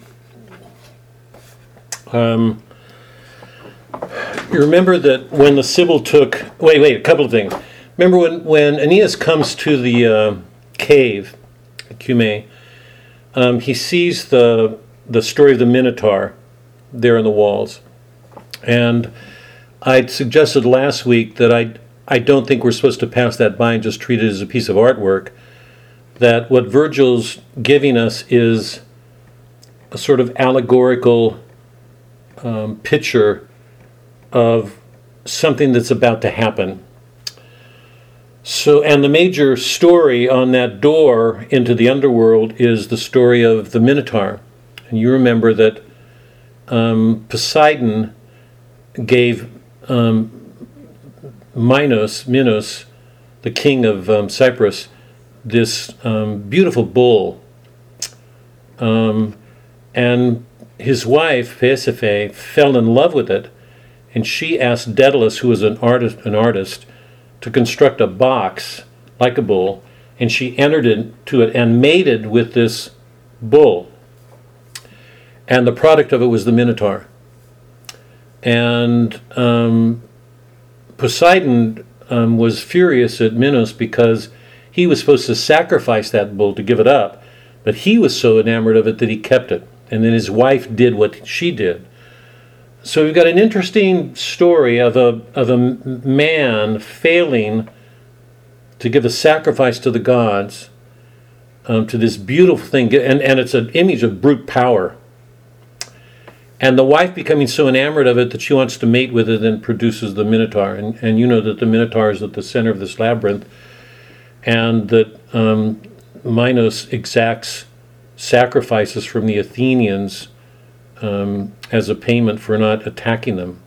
Um, you remember that when the Sibyl took. Wait, wait, a couple of things. Remember when, when Aeneas comes to the uh, cave, Cumae, um, he sees the, the story of the Minotaur there in the walls. And I'd suggested last week that I, I don't think we're supposed to pass that by and just treat it as a piece of artwork that what Virgil's giving us is a sort of allegorical um, picture of something that's about to happen. So, and the major story on that door into the underworld is the story of the Minotaur. And you remember that um, Poseidon gave um, Minos, Minos, the king of um, Cyprus, this um, beautiful bull. Um, and his wife, Pasiphae, fell in love with it, and she asked Daedalus, who was an artist, an artist, to construct a box like a bull, and she entered into it and mated with this bull. And the product of it was the Minotaur. And um, Poseidon um, was furious at Minos because he was supposed to sacrifice that bull to give it up, but he was so enamored of it that he kept it. And then his wife did what she did. So we've got an interesting story of a of a man failing to give a sacrifice to the gods um, to this beautiful thing, and and it's an image of brute power. And the wife becoming so enamored of it that she wants to mate with it and produces the Minotaur. And, and you know that the Minotaur is at the center of this labyrinth, and that um, Minos exacts sacrifices from the Athenians um, as a payment for not attacking them.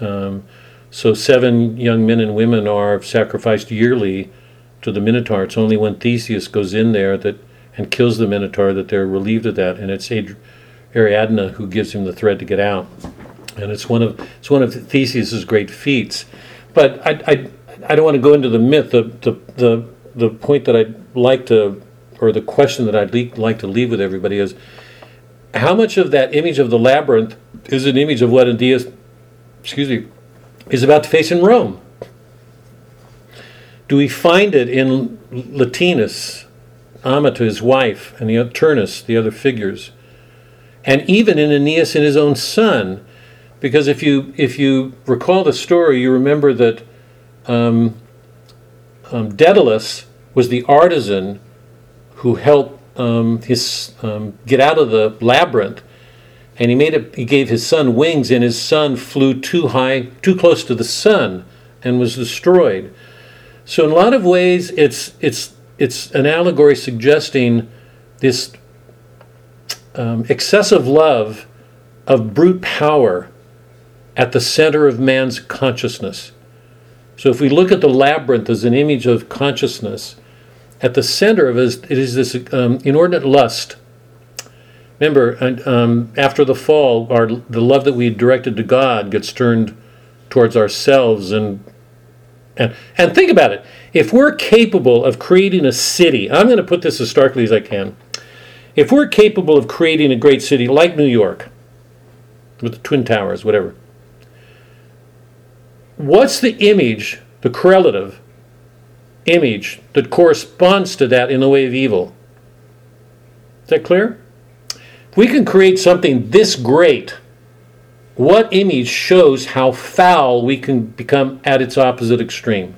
Um, so seven young men and women are sacrificed yearly to the Minotaur. It's only when Theseus goes in there that and kills the Minotaur that they're relieved of that, and it's Ad- Ariadne who gives him the thread to get out. And it's one of it's one of Theseus's great feats. But I, I, I don't want to go into the myth. The, the, the, the point that I'd like to, or the question that I'd le- like to leave with everybody is, how much of that image of the labyrinth is an image of what Aeneas, excuse me, is about to face in Rome? Do we find it in Latinus, Amata, his wife, and the Turnus, the other figures? and even in Aeneas and his own son. Because if you if you recall the story, you remember that um, um, Daedalus was the artisan who helped um, his um, get out of the labyrinth, and he made it. He gave his son wings, and his son flew too high, too close to the sun, and was destroyed. So in a lot of ways, it's it's it's an allegory suggesting this um, excessive love of brute power at the center of man's consciousness. So if we look at the labyrinth as an image of consciousness, at the center of it is this um, inordinate lust. Remember, um, after the fall, our the love that we directed to God gets turned towards ourselves, and and and think about it. If we're capable of creating a city, I'm going to put this as starkly as I can. If we're capable of creating a great city like New York, with the Twin Towers, whatever, what's the image, the correlative image that corresponds to that in the way of evil? Is that clear? If we can create something this great, what image shows how foul we can become at its opposite extreme?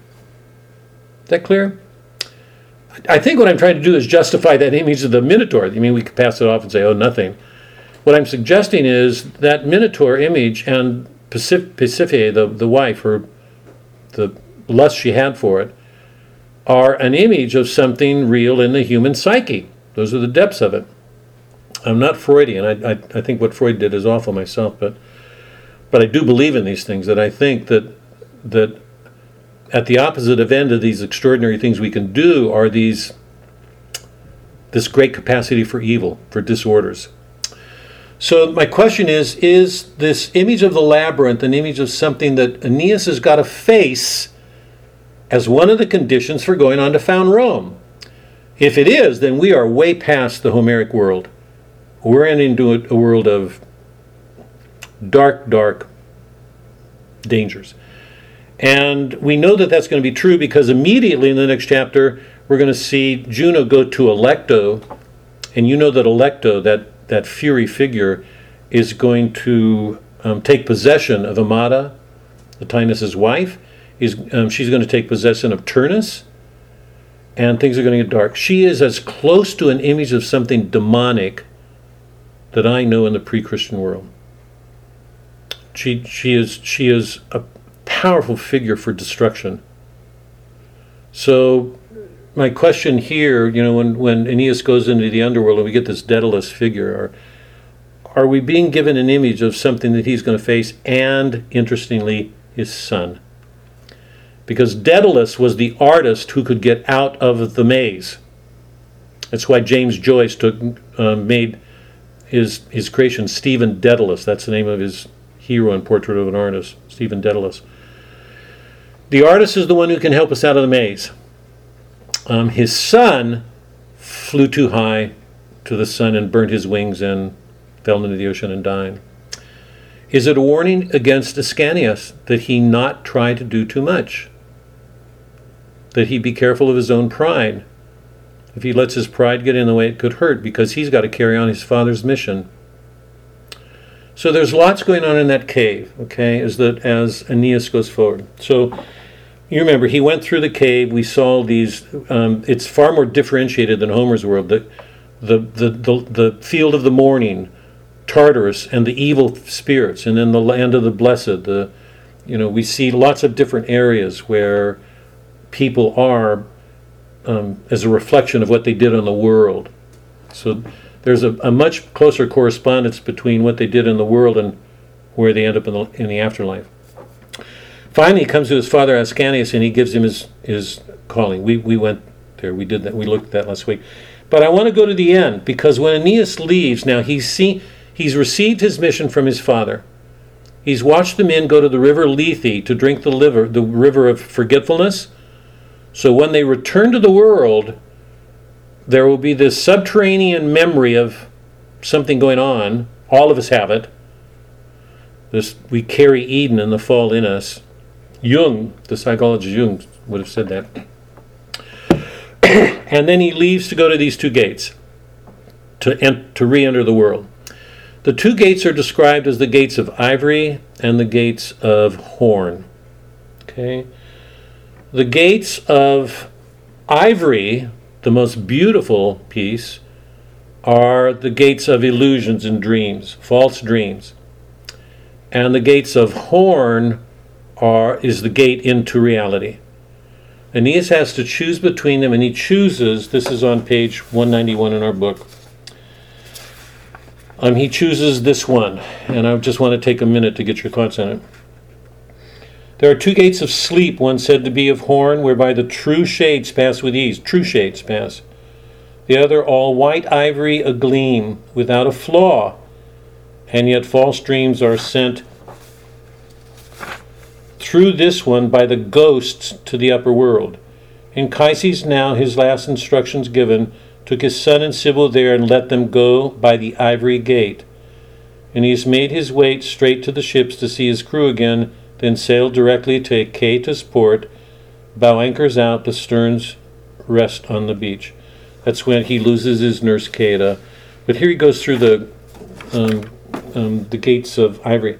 Is that clear? I think what I'm trying to do is justify that image of the Minotaur. I mean, we could pass it off and say, oh, nothing. What I'm suggesting is that Minotaur image and Pasiphae, the, the wife, or the lust she had for it, are an image of something real in the human psyche. Those are the depths of it. I'm not Freudian. I, I, I think what Freud did is awful myself, but but I do believe in these things. That I think that that at the opposite of end of these extraordinary things we can do are these this great capacity for evil, for disorders. So my question is: Is this image of the labyrinth an image of something that Aeneas has got to face as one of the conditions for going on to found Rome? If it is, then we are way past the Homeric world. We're into a world of dark, dark dangers. And we know that that's going to be true because immediately in the next chapter, we're going to see Juno go to Alecto. And you know that Alecto, that, that fury figure, is going to um, take possession of Amata, Latinus's wife. Is, um, she's going to take possession of Turnus. And things are going to get dark. She is as close to an image of something demonic that I know in the pre Christian world. She, she, is, she is a powerful figure for destruction. So, my question here, you know, when, when Aeneas goes into the underworld and we get this Daedalus figure, are, are we being given an image of something that he's going to face and, interestingly, his son? Because Daedalus was the artist who could get out of the maze. That's why James Joyce took, uh, made his, his creation Stephen Dedalus. That's the name of his hero and portrait of an artist, Stephen Dedalus. The artist is the one who can help us out of the maze. Um, his son flew too high to the sun and burnt his wings and fell into the ocean and died. Is it a warning against Ascanius that he not try to do too much? That he be careful of his own pride? If he lets his pride get in the way, it could hurt because he's got to carry on his father's mission. So there's lots going on in that cave, okay, as that as Aeneas goes forward. So you remember he went through the cave. We saw these. Um, it's far more differentiated than Homer's world. The, the the the the field of the morning, Tartarus, and the evil spirits, and then the land of the blessed. The you know we see lots of different areas where people are um, as a reflection of what they did on the world. So there's a, a, much closer correspondence between what they did in the world and where they end up in the, in the afterlife. Finally, he comes to his father Ascanius and he gives him his, his calling. We, we went there, we did that, we looked at that last week. But I want to go to the end because when Aeneas leaves, now he's seen, he's received his mission from his father. He's watched the men go to the river Lethe to drink the liver, the river of forgetfulness. So when they return to the world, there will be this subterranean memory of something going on. All of us have it. This we carry Eden and the fall in us. Jung, the psychologist Jung, would have said that. (clears throat) and then he leaves to go to these two gates to ent- to re-enter the world. The two gates are described as the gates of ivory and the gates of horn. Okay? The gates of ivory, the most beautiful piece, are the gates of illusions and dreams, false dreams. And the gates of horn are is the gate into reality. Aeneas has to choose between them, and he chooses. This is on page 191 in our book. Um, he chooses this one, and I just want to take a minute to get your thoughts on it. There are two gates of sleep, one said to be of horn, whereby the true shades pass with ease. True shades pass. The other all white ivory agleam, without a flaw, and yet false dreams are sent through this one by the ghosts to the upper world. Anchises now, his last instructions given, took his son and Sibyl there and let them go by the ivory gate. And he has made his way straight to the ships to see his crew again, then sailed directly to Achaetus port, bow anchors out, the sterns rest on the beach. That's when he loses his nurse Caieta. But here he goes through the um, um, the gates of ivory.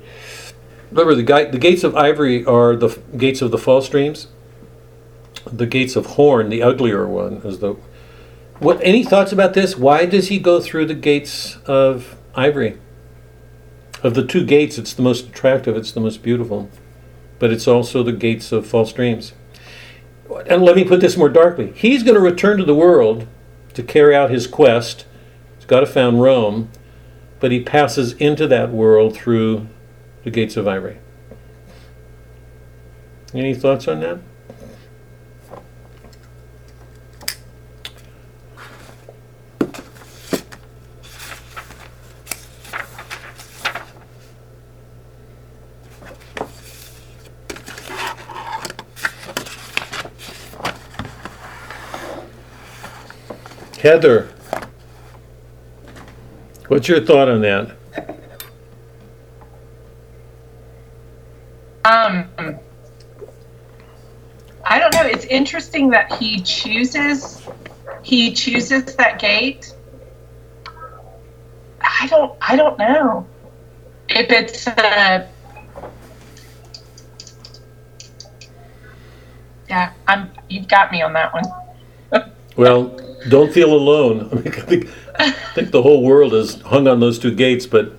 Remember, the, ga- the gates of ivory are the f- gates of the false dreams. The gates of horn, the uglier one, is the. What? Any thoughts about this? Why does he go through the gates of ivory? Of the two gates, it's the most attractive. It's the most beautiful, but it's also the gates of false dreams. And let me put this more darkly: He's going to return to the world to carry out his quest. He's got to found Rome, but he passes into that world through the gates of ivory. Any thoughts on that? Heather, what's your thought on that? Um, I don't know. It's interesting that he chooses he chooses that gate. I don't I don't know if it's uh yeah. I'm you've got me on that one. (laughs) Well, don't feel alone. (laughs) I, mean, I think, I think the whole world is hung on those two gates. But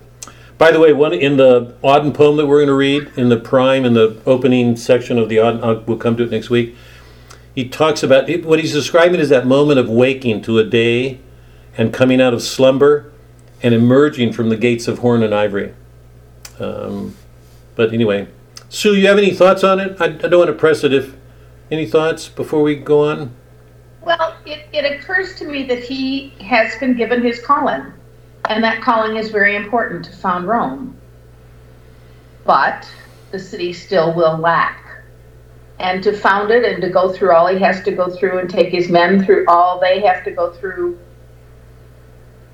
by the way, one in the Auden poem that we're going to read in the prime in the opening section of the Auden, uh, we'll come to it next week. He talks about what he's describing is that moment of waking to a day and coming out of slumber and emerging from the gates of horn and ivory. Um, but anyway, Sue, you have any thoughts on it? I, I don't want to press it. If any thoughts before we go on? Well, it, it occurs to me that he has been given his calling, and that calling is very important to found Rome. But the city still will lack. And to found it and to go through all he has to go through and take his men through all they have to go through,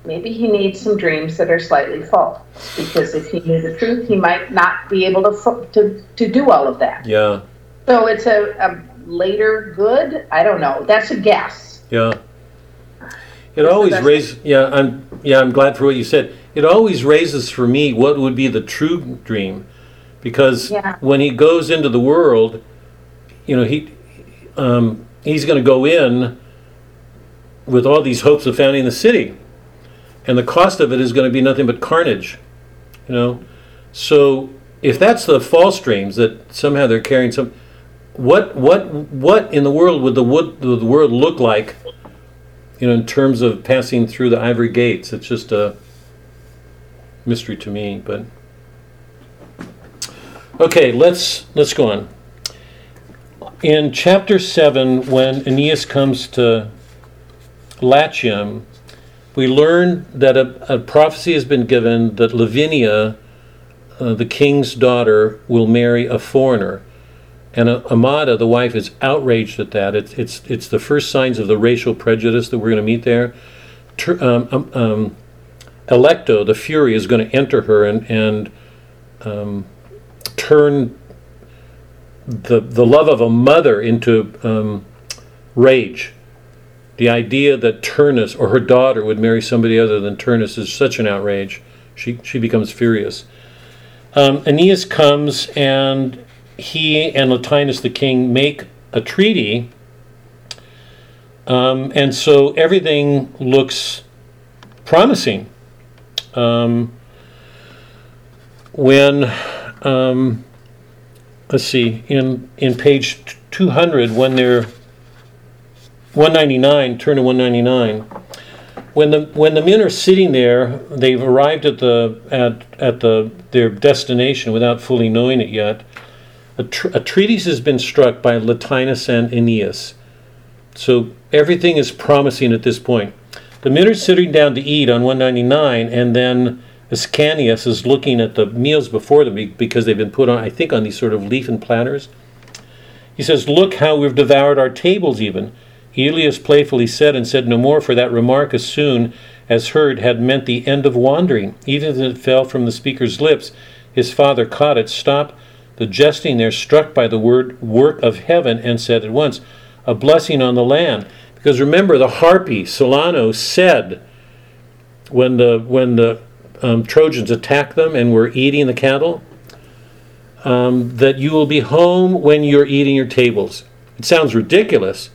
maybe he needs some dreams that are slightly false. Because if he knew the truth, he might not be able to, to, to do all of that. Yeah, So it's a, a later good? I don't know. That's a guess. yeah. It That's always raises. Yeah, I'm. Yeah, I'm glad for what you said. It always raises for me what would be the true dream, because Yeah. when he goes into the world, you know, he um, he's going to go in with all these hopes of founding the city, and the cost of it is going to be nothing but carnage. You know, so if that's the false dreams that somehow they're carrying some, what what what in the world would the would the world look like? you know, in terms of passing through the ivory gates, it's just a mystery to me. But okay, let's let's go on. In chapter seven, when Aeneas comes to Latium, we learn that a, a prophecy has been given that Lavinia, uh, the king's daughter, will marry a foreigner. And uh, Amata, the wife, is outraged at that. It's, it's, it's the first signs of the racial prejudice that we're going to meet there. Um, um, um, Alecto, the Fury, is going to enter her and, and um, turn the, the love of a mother into um, rage. The idea that Turnus or her daughter would marry somebody other than Turnus is such an outrage. She she becomes furious. Um, Aeneas comes and he and Latinus the king make a treaty. Um, and so everything looks promising. Um, when um, let's see in in page 200 when they're 199 turn to 199 when the when the men are sitting there they've arrived at the at at the their destination without fully knowing it yet a, tr- a treatise has been struck by Latinus and Aeneas. So everything is promising at this point. The men are sitting down to eat on 199 and then Ascanius is looking at the meals before them because they've been put on I think on these sort of leafen platters he says look how we've devoured our tables even. Iulus playfully said and said no more, for that remark, as soon as heard, had meant the end of wandering. Even as it fell from the speaker's lips, his father caught it, stopped the jesting there, struck by the word work of heaven, and said at once, A blessing on the land. Because remember, the harpy, Celaeno, said when the, when the um, Trojans attacked them and were eating the cattle, um, that you will be home when you're eating your tables. It sounds ridiculous.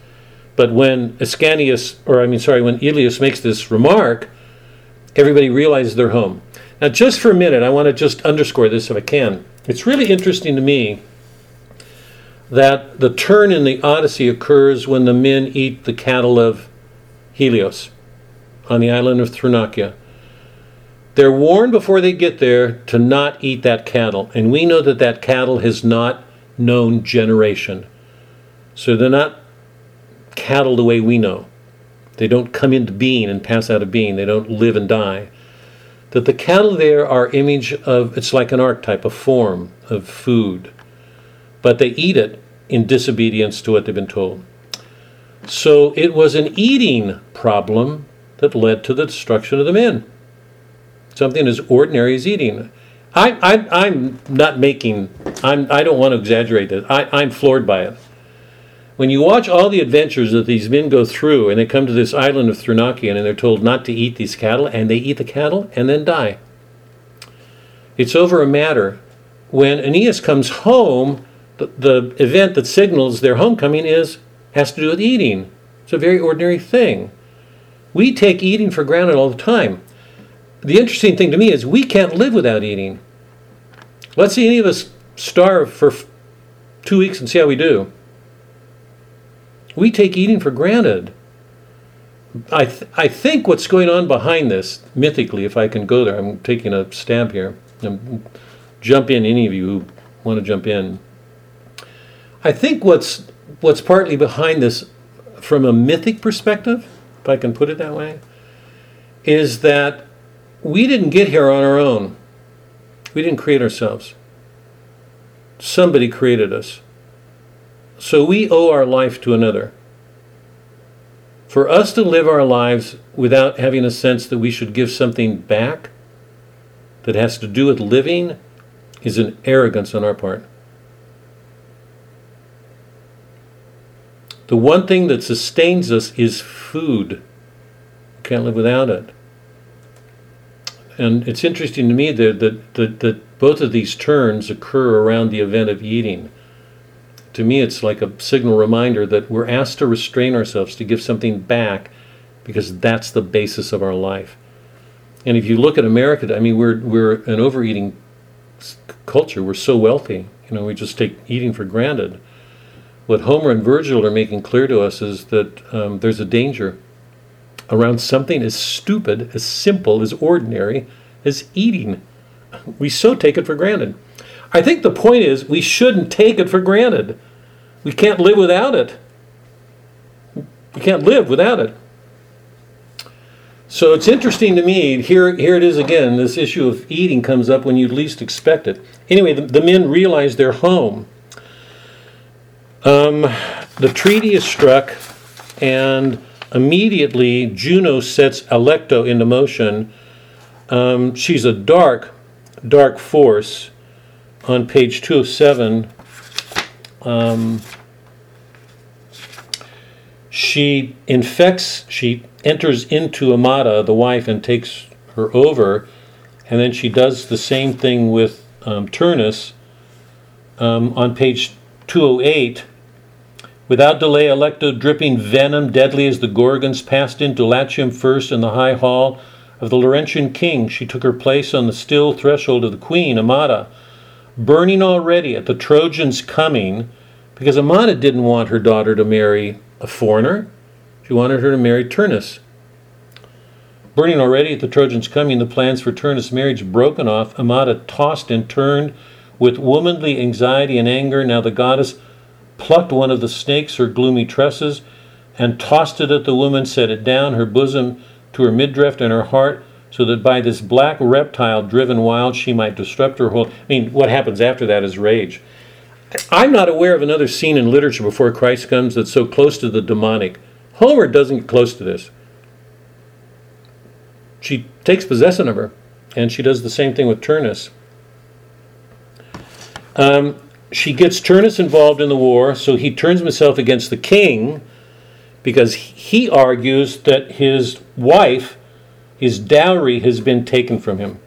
But when Ascanius, or I mean, sorry, when Iulus makes this remark, everybody realizes they're home. Now, just for a minute, I want to just underscore this if I can. It's really interesting to me that the turn in the Odyssey occurs when the men eat the cattle of Helios on the island of Thrinacia. They're warned before they get there to not eat that cattle, and we know that that cattle has not known generation. So they're not cattle the way we know. They don't come into being and pass out of being. They don't live and die. That the cattle there are image of it's like an archetype, a form of food, but they eat it in disobedience to what they've been told. So it was an eating problem that led to the destruction of the men. Something as ordinary as eating. I, I, I'm not making. I'm. I don't want to exaggerate this. I, I'm floored by it when you watch all the adventures that these men go through and they come to this island of Thrinacian and they're told not to eat these cattle and they eat the cattle and then die. It's over a matter. When Aeneas comes home, the, the event that signals their homecoming is has to do with eating. It's a very ordinary thing. We take eating for granted all the time. The interesting thing to me is we can't live without eating. Let's see any of us starve for two weeks and see how we do. We take eating for granted. I, th- I think what's going on behind this, mythically, if I can go there, I'm taking a stab here. Um, jump in, any of you who want to jump in. I think what's what's partly behind this, from a mythic perspective, if I can put it that way, is that we didn't get here on our own. We didn't create ourselves. Somebody created us. So we owe our life to another. For us to live our lives without having a sense that we should give something back that has to do with living is an arrogance on our part. The one thing that sustains us is food. We can't live without it. And it's interesting to me that, that, that, that both of these turns occur around the event of eating to me, it's like a signal reminder that we're asked to restrain ourselves, to give something back, because that's the basis of our life. And if you look at America, I mean, we're we're an overeating culture. We're so wealthy, you know, we just take eating for granted. What Homer and Virgil are making clear to us is that um, there's a danger around something as stupid, as simple, as ordinary as eating. We so take it for granted. I think the point is we shouldn't take it for granted. We can't live without it. We can't live without it. So it's interesting to me. Here, here it is again. This issue of eating comes up when you least expect it. Anyway, the, the men realize they're home. Um, the treaty is struck, and immediately Juno sets Alecto into motion. Um, she's a dark, dark force on page 207, um, she infects, she enters into Amata, the wife, and takes her over. And then she does the same thing with um, Turnus. Um, on page 208, without delay, Alecto, dripping venom, deadly as the Gorgons, passed into Latium first in the high hall of the Laurentian king. She took her place on the still threshold of the queen, Amata, burning already at the Trojans' coming, because Amata didn't want her daughter to marry a foreigner. She wanted her to marry Turnus. Burning already at the Trojans' coming, the plans for Turnus' marriage broken off, Amata tossed and turned with womanly anxiety and anger. Now the goddess plucked one of the snakes, her gloomy tresses, and tossed it at the woman, set it down, her bosom to her midriff and her heart, so that by this black reptile driven wild she might disrupt her whole. I mean, what happens after that is rage. I'm not aware of another scene in literature before Christ comes that's so close to the demonic. Homer doesn't get close to this. She takes possession of her, and she does the same thing with Turnus. Um, she gets Turnus involved in the war, so he turns himself against the king because he argues that his wife, his dowry, has been taken from him.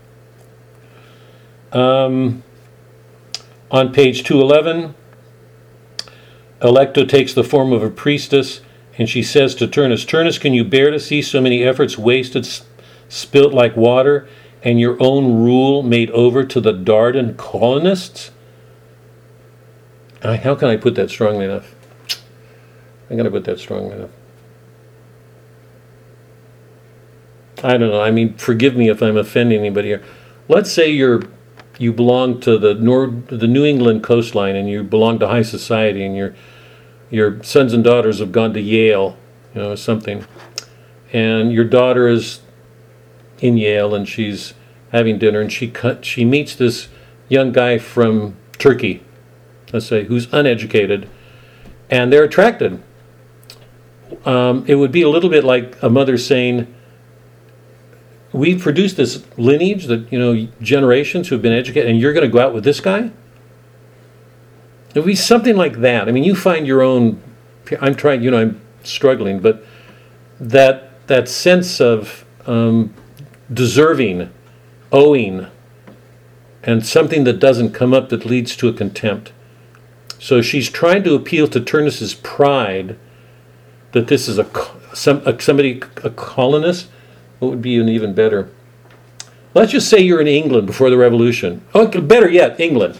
Um, on page 211, Alecto takes the form of a priestess and she says to Turnus, Turnus, can you bear to see so many efforts wasted, spilt like water, and your own rule made over to the Dardan colonists? I, how can I put that strongly enough? I'm going to put that strongly enough. I don't know. I mean, forgive me if I'm offending anybody here. Let's say you're you belong to the Nord, the New England coastline, and you belong to high society, and your your sons and daughters have gone to Yale, you know, something, and your daughter is in Yale, and she's having dinner, and she cut, she meets this young guy from Turkey, let's say, who's uneducated, and they're attracted. Um, it would be a little bit like a mother saying, we've produced this lineage that you know generations who've been educated and you're going to go out with this guy? It would be something like that. I mean you find your own i'm trying you know i'm struggling but that that sense of um, deserving owing and something that doesn't come up that leads to a contempt. So she's trying to appeal to turnus's pride that this is a some a, somebody a colonist what would be an even better? Let's just say you're in England before the revolution. Oh, better yet, England.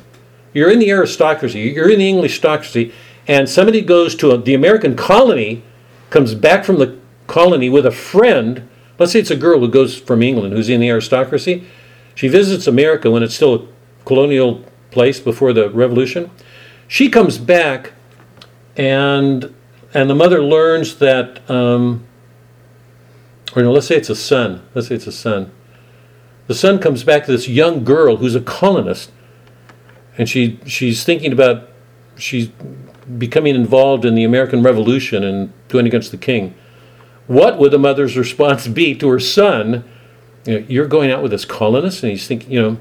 You're in the aristocracy, you're in the English aristocracy, and somebody goes to a, the American colony, comes back from the colony with a friend. Let's say it's a girl who goes from England who's in the aristocracy. She visits America when it's still a colonial place before the revolution. She comes back, and and the mother learns that. Um, or no, let's say it's a son. Let's say it's a son. The son comes back to this young girl who's a colonist, and she she's thinking about she's becoming involved in the American Revolution and going against the king. What would the mother's (laughs) response be to her son? You you're going out with this colonist, and he's thinking, you know,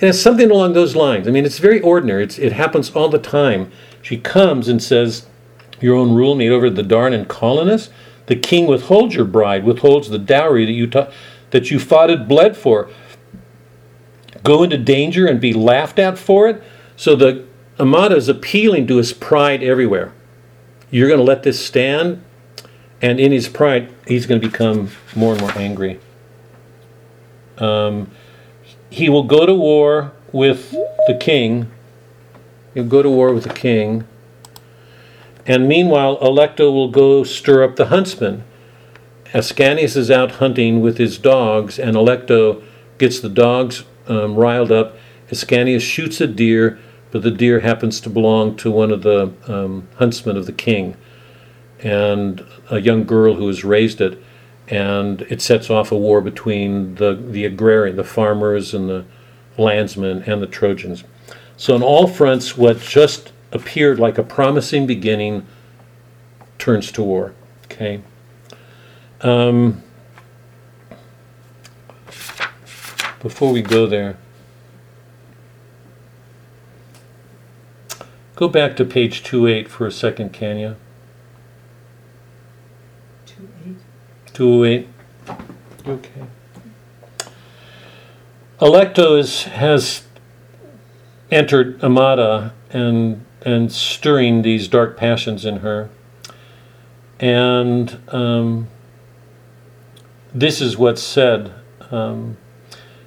and it's something along those lines. I mean, it's very ordinary. It's, it happens all the time. She comes and says, "Your own rule made over the Dardan colonists." The king withholds your bride, withholds the dowry that you ta- that you fought and bled for. Go into danger and be laughed at for it. So the Amata is appealing to his pride everywhere. You're going to let this stand, and in his pride, he's going to become more and more angry. Um, he will go to war with the king. He'll go to war with the king. And meanwhile, Alecto will go stir up the huntsmen. Ascanius is out hunting with his dogs, and Alecto gets the dogs um, riled up. Ascanius shoots a deer, but the deer happens to belong to one of the um, huntsmen of the king, and a young girl who has raised it. And it sets off a war between the, the agrarian, the farmers, and the landsmen, and the Trojans. So, on all fronts, what just appeared like a promising beginning turns to war. Okay. Um, before we go there, go back to page 28 for a second, can you? 208. Okay. Alecto has entered Amata and and stirring these dark passions in her. And um, this is what's said. Um,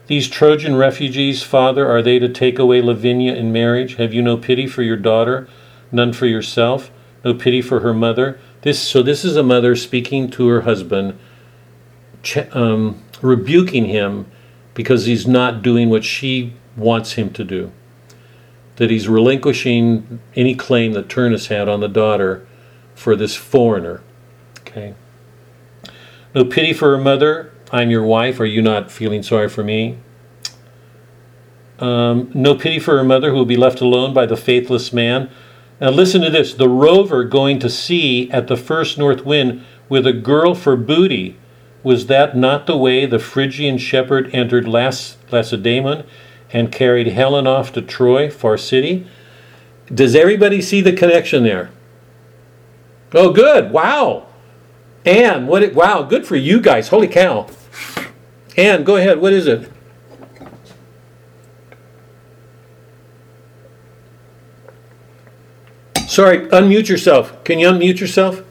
these Trojan refugees, Father, are they to take away Lavinia in marriage? Have you no pity for your daughter, none for yourself, no pity for her mother? This so this is a mother speaking to her husband, um, rebuking him because he's not doing what she wants him to do. That he's relinquishing any claim that Turnus had on the daughter for this foreigner. Okay. No pity for her mother. I'm your wife. Are you not feeling sorry for me? Um, no pity for her mother who will be left alone by the faithless man. Now listen to this the rover going to sea at the first north wind with a girl for booty. Was that not the way the Phrygian shepherd entered Lacedaemon and carried Helen off to Troy, far city? Does everybody see the connection there? Oh, good. Wow. Anne, what? It, wow, good for you guys. Holy cow. Anne, go ahead. What is it? Sorry, unmute yourself. Can you unmute yourself?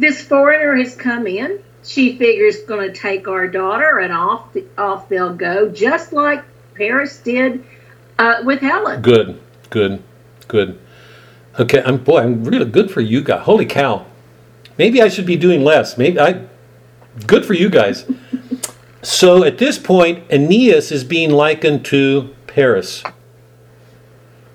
this foreigner has come in. She figures going to take our daughter, and off the, off they'll go, just like Paris did uh, with Helen. Good, good, good. Okay, I'm boy, I'm really good for you guys. Holy cow. Maybe I should be doing less. Maybe I good for you guys. (laughs) so at this point, Aeneas is being likened to Paris.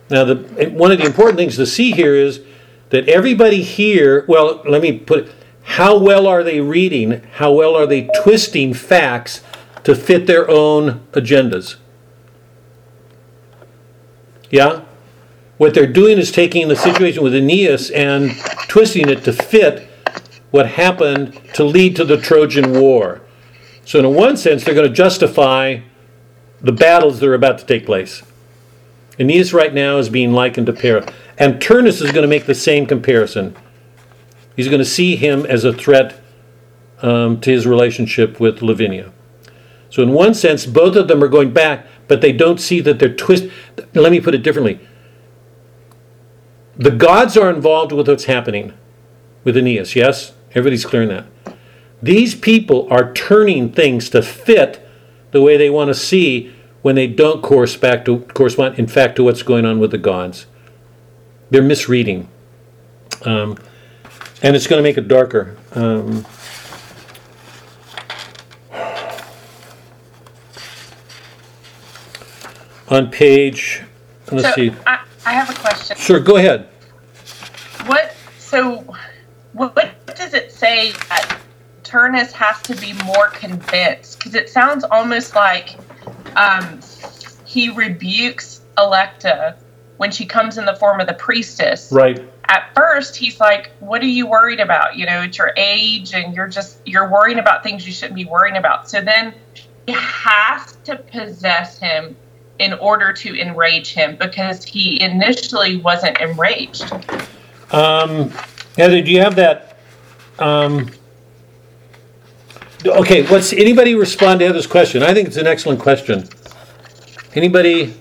Now, the one of the important things to see here is that everybody here, well, let me put it, how well are they reading? How well are they twisting facts to fit their own agendas? Yeah? What they're doing is taking the situation with Aeneas and twisting it to fit what happened to lead to the Trojan War. So, in one sense, they're going to justify the battles that are about to take place. Aeneas right now is being likened to Paris. And Turnus is going to make the same comparison. He's going to see him as a threat um, to his relationship with Lavinia. So, in one sense, both of them are going back, but they don't see that they're twist. Let me put it differently. The gods are involved with what's happening with Aeneas, yes? Everybody's clear on that. These people are turning things to fit the way they want to see when they don't correspond, in fact, to what's going on with the gods. They're misreading. Um, and it's going to make it darker. Um, on page, let's so see. I, I have a question. Sure, go ahead. What so what, what does it say that Turnus has to be more convinced? Because it sounds almost like um, he rebukes Alecto when she comes in the form of the priestess. Right. At first, he's like, "What are you worried about? You know, it's your age, and you're just you're worrying about things you shouldn't be worrying about." So then, he has to possess him in order to enrage him because he initially wasn't enraged. Um, Heather, do you have that? Um, okay, what's anybody respond to Heather's question? I think it's an excellent question. Anybody?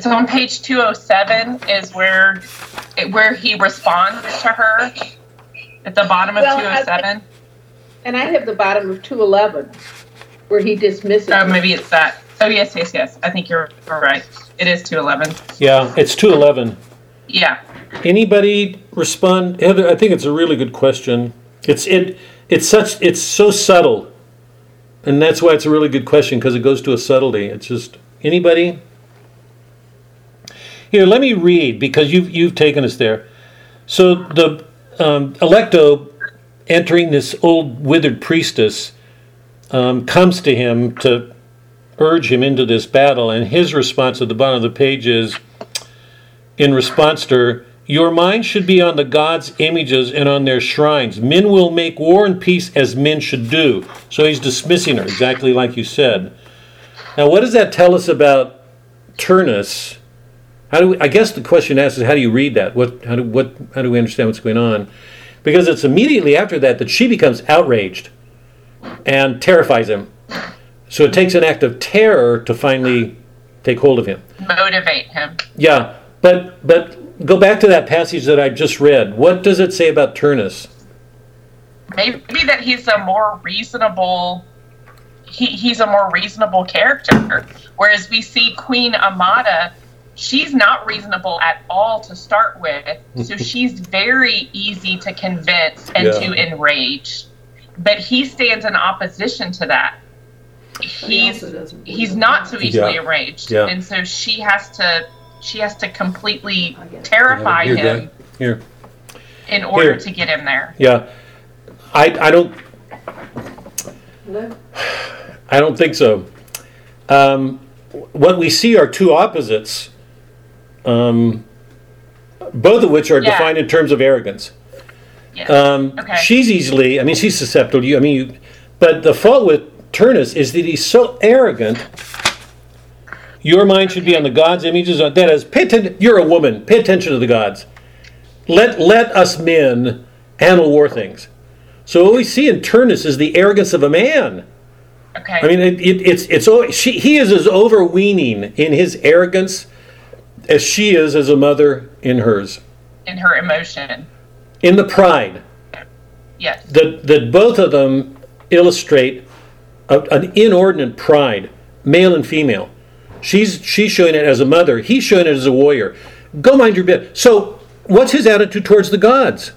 It's on page 207 is where where he responds to her at the bottom of Well, I- 207. And I have the bottom of 211 where he dismisses. Oh, maybe it's that. Oh, yes, yes, yes. I think you're, you're right. It is 211. Yeah, it's two eleven. Yeah. Anybody respond? Heather, I think it's a really good question. It's it. It's such. It's so subtle, and that's why it's a really good question because it goes to a subtlety. It's just anybody. Here, let me read because you've you've taken us there. So the um, Alecto, entering this old withered priestess, um, comes to him to urge him into this battle, and his response at the bottom of the page is, in response to her, Your mind should be on the gods' images and on their shrines. Men will make war and peace as men should do. So he's dismissing her, exactly like you said. Now, what does that tell us about Turnus, how do we, I guess the question asked is how do you read that? What how do what how do we understand what's going on? Because it's immediately after that that she becomes outraged and terrifies him. So it takes an act of terror to finally take hold of him. Motivate him. Yeah, but but go back to that passage that I just read. What does it say about Turnus? Maybe that he's a more reasonable. He, he's a more reasonable character, whereas we see Queen Amata. She's not reasonable at all to start with, so (laughs) she's very easy to convince and Yeah. to enrage. But he stands in opposition to that. He's also doesn't he's not so easily Yeah. enraged, Yeah. and so she has to she has to completely I get it. terrify Here, him Here. in order Here. to get him there. Yeah. I I don't No? (sighs) I don't think so. Um, what we see are two opposites, um, both of which are Yeah. defined in terms of arrogance. Yeah. Um, Okay. She's easily, I mean, she's susceptible you. I mean, you, but the fault with Turnus is that he's so arrogant. Your mind should be on the gods' images. That is, pay attention. You're a woman. Pay attention to the gods. Let let us men handle war things. So what we see in Turnus is the arrogance of a man. Okay. I mean, it, it, it's it's she, he is as overweening in his arrogance as she is as a mother in hers, in her emotion. in the pride Yes. that that both of them illustrate a, an inordinate pride, male and female. She's she's showing it as a mother. He's showing it as a warrior. Go mind your bit. So, what's his attitude towards the gods?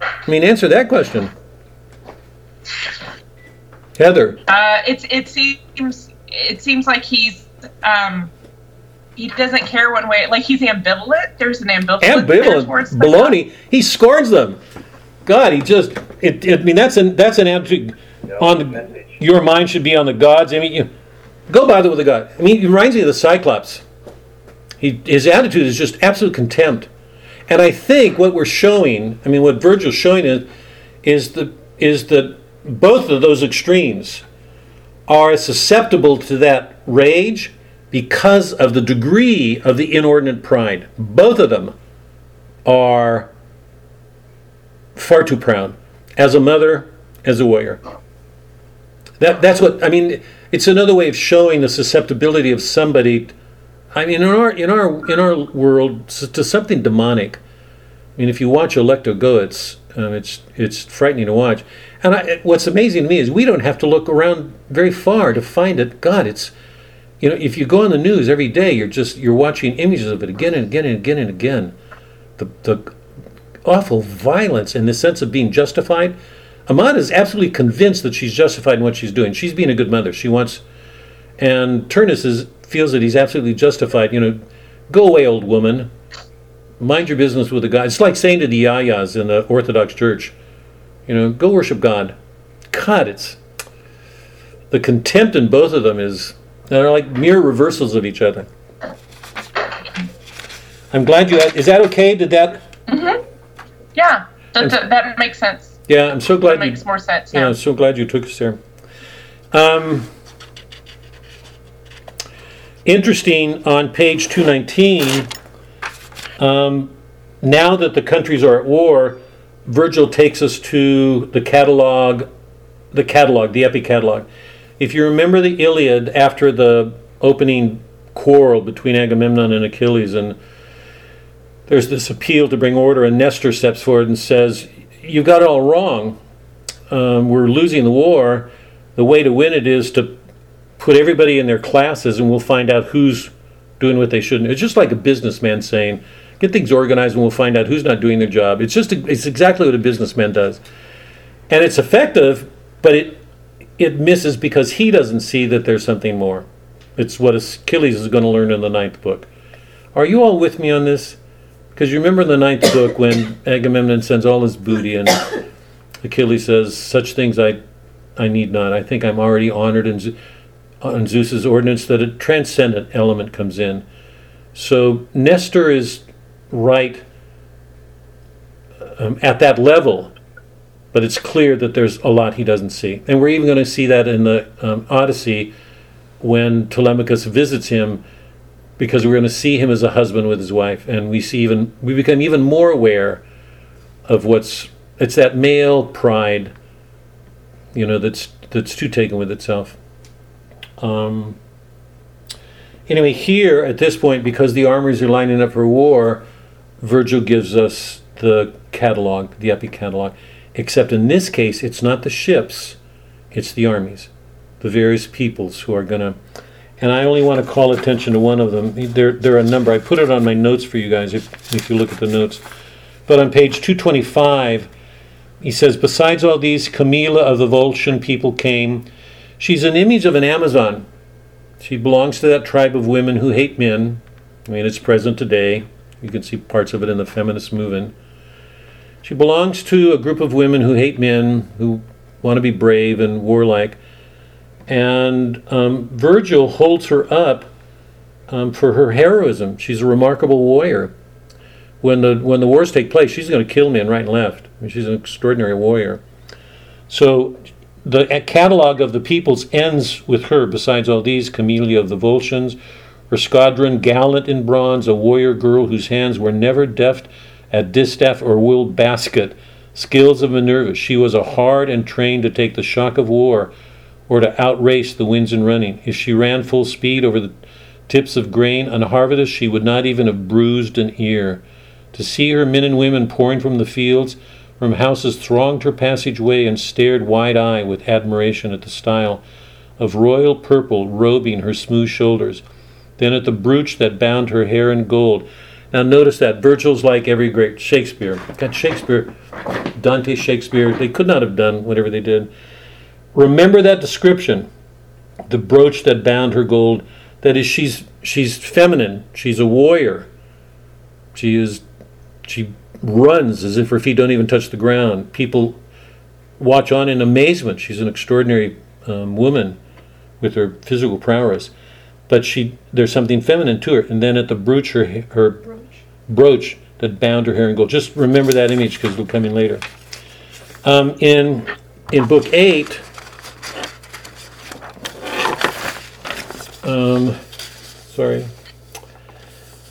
I mean, answer that question, Heather. Uh, it's it seems it seems like he's um, he doesn't care one way. Like he's ambivalent. There's an ambivalence there ambivalent towards the baloney. He scorns them. God, he just. It, it- I mean, that's an that's an attitude. On the, your mind should be on the gods. I mean, you go bother with the god. I mean, it reminds me of the Cyclops. He his attitude is just absolute contempt. And I think what we're showing, I mean, what Virgil's showing is, is the is that both of those extremes are susceptible to that rage because of the degree of the inordinate pride. Both of them are far too proud, as a mother, as a warrior. That, that's what I mean. It's another way of showing the susceptibility of somebody. I mean, in our in our in our world, to something demonic. I mean, if you watch Alecto go, it's um, it's it's frightening to watch. And I, what's amazing to me is we don't have to look around very far to find it. God, it's you know, if you go on the news every day, you're just you're watching images of it again and again and again and again. The the awful violence and the sense of being justified. Amata is absolutely convinced that she's justified in what she's doing. She's being a good mother. She wants, and Turnus is, feels that he's absolutely justified. You know, go away, old woman. Mind your business with the God. It's like saying to the Yayas in the Orthodox Church, you know, go worship God. God, it's the contempt in both of them is they're like mere reversals of each other. I'm glad you. Had, is that okay? Did that? Yeah, that, that, that makes sense. Yeah, I'm so That glad you. makes more sense. Yeah, Yeah. I'm so glad you took us there. Um, interesting on page 219, um, now that the countries are at war, Virgil takes us to the catalog, the catalog, the epic catalog. If you remember the Iliad after the opening quarrel between Agamemnon and Achilles, and there's this appeal to bring order, and Nestor steps forward and says, You've got it all wrong um, we're losing the war, the way to win it is to put everybody in their classes and we'll find out who's doing what they shouldn't. It's just like a businessman saying, get things organized and we'll find out who's not doing their job. It's just, it's exactly what a businessman does. And it's effective, but it, it misses because he doesn't see that there's something more. It's what Achilles is going to learn in the ninth book. Are you all with me on this? Because you remember in the ninth book when Agamemnon sends all his booty and Achilles says, "Such things I, I need not. I think I'm already honored in, on Zeus's ordinance that a transcendent element comes in." So Nestor is right um, at that level, but it's clear that there's a lot he doesn't see, and we're even going to see that in the um, Odyssey when Telemachus visits him. because we're going to see him as a husband with his wife, and we see even we become even more aware of what's it's that male pride, you know, that's that's too taken with itself. Um, anyway, here at this point, because the armies are lining up for war, Virgil gives us the catalog, the epic catalog. Except in this case, it's not the ships, it's the armies, the various peoples who are going to. And I only want to call attention to one of them. There, there are a number. I put it on my notes for you guys if, if you look at the notes. But on page 225, he says, Besides all these, Camilla of the Volscian people came. She's an image of an Amazon. She belongs to that tribe of women who hate men. I mean, it's present today. You can see parts of it in the feminist movement. She belongs to a group of women who hate men, who want to be brave and warlike. And um, Virgil holds her up um, for her heroism. She's a remarkable warrior. When the when the wars take place, she's going to kill men right and left. I mean, she's an extraordinary warrior. So the catalog of the peoples ends with her. Besides all these, Camilla of the Volscians, her squadron, gallant in bronze, a warrior girl whose hands were never deft at distaff or willed basket, skills of Minerva. She was a hard and trained to take the shock of war or to outrace the winds in running. If she ran full speed over the tips of grain unharvested, she would not even have bruised an ear. To see her men and women pouring from the fields, from houses thronged her passageway and stared wide eyed with admiration at the style of royal purple robing her smooth shoulders, then at the brooch that bound her hair in gold. Now notice that Virgil's like every great Shakespeare. Got Shakespeare, Dante, Shakespeare. They could not have done whatever they did. Remember that description, the brooch that bound her gold. That is, she's she's feminine. She's a warrior. She is, she runs as if her feet don't even touch the ground. People watch on in amazement. She's an extraordinary um, woman with her physical prowess, but she there's something feminine to her. And then at the brooch, her her brooch, that bound her hair in gold. Just remember that image because it'll come in later. Um, in in book eight. Um, sorry.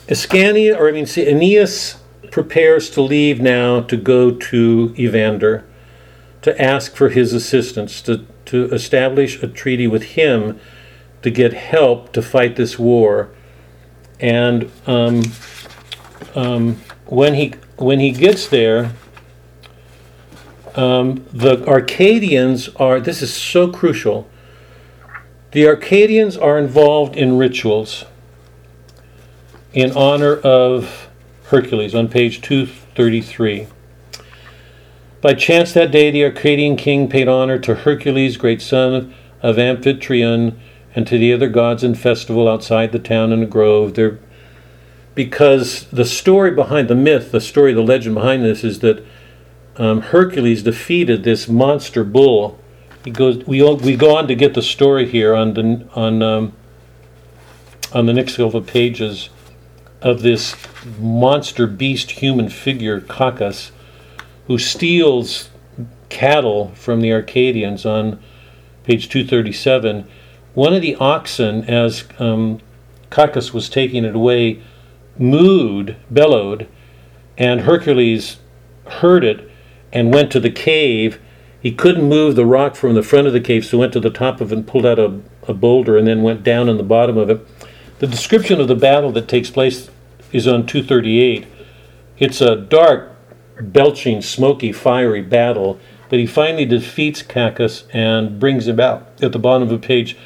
Ascania, or I mean, see, Aeneas prepares to leave now to go to Evander to ask for his assistance, to, to establish a treaty with him to get help to fight this war. And um, um, when he when he gets there, um, the Arcadians are. This is so crucial. The Arcadians are involved in rituals in honor of Hercules on page 233. By chance that day, the Arcadian king paid honor to Hercules, great son of Amphitryon, and to the other gods in festival outside the town in a grove. There, because the story behind the myth, the story, the legend behind this is that um, Hercules defeated this monster bull. He goes. We we go on to get the story here on the on um, on the next couple of pages of this monster beast human figure, Cacus, who steals cattle from the Arcadians on page 237. One of the oxen, as um, Cacus was taking it away, mooed, bellowed, and Hercules heard it and went to the cave. He couldn't move the rock from the front of the cave, so went to the top of it and pulled out a, a boulder and then went down in the bottom of it. The description of the battle that takes place is on 238. It's a dark, belching, smoky, fiery battle, but he finally defeats Cacus and brings him out at the bottom of page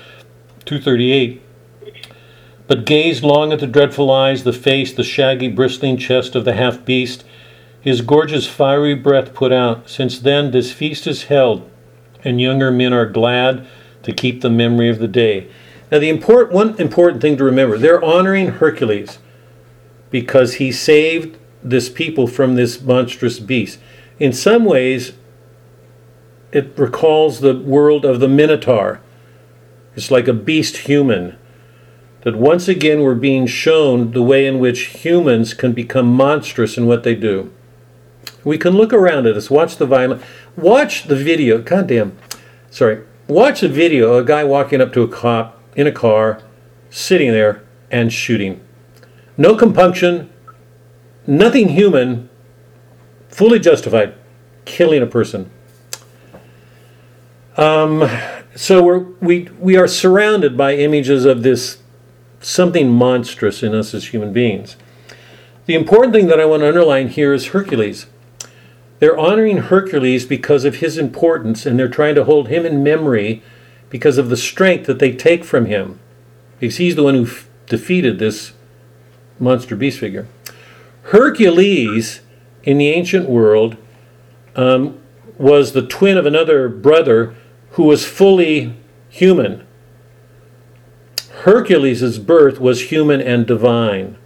238. But gazed long at the dreadful eyes, the face, the shaggy, bristling chest of the half beast, his gorgeous, fiery breath put out. Since then, this feast is held, and younger men are glad to keep the memory of the day. Now, the important one important thing to remember: they're honoring Hercules because he saved this people from this monstrous beast. In some ways, it recalls the world of the Minotaur. It's like a beast human. That once again we're being shown the way in which humans can become monstrous in what they do. We can look around at us, watch the violence, watch the video. Goddamn, sorry. Watch a video of a guy walking up to a cop in a car, sitting there and shooting. No compunction, nothing human, fully justified, killing a person. Um, so we're, we, we are surrounded by images of this something monstrous in us as human beings. The important thing that I want to underline here is Hercules. They're honoring Hercules because of his importance, and they're trying to hold him in memory because of the strength that they take from him. Because he's the one who f- defeated this monster beast figure. Hercules, in the ancient world, um, was the twin of another brother who was fully human. Hercules' birth was human and divine.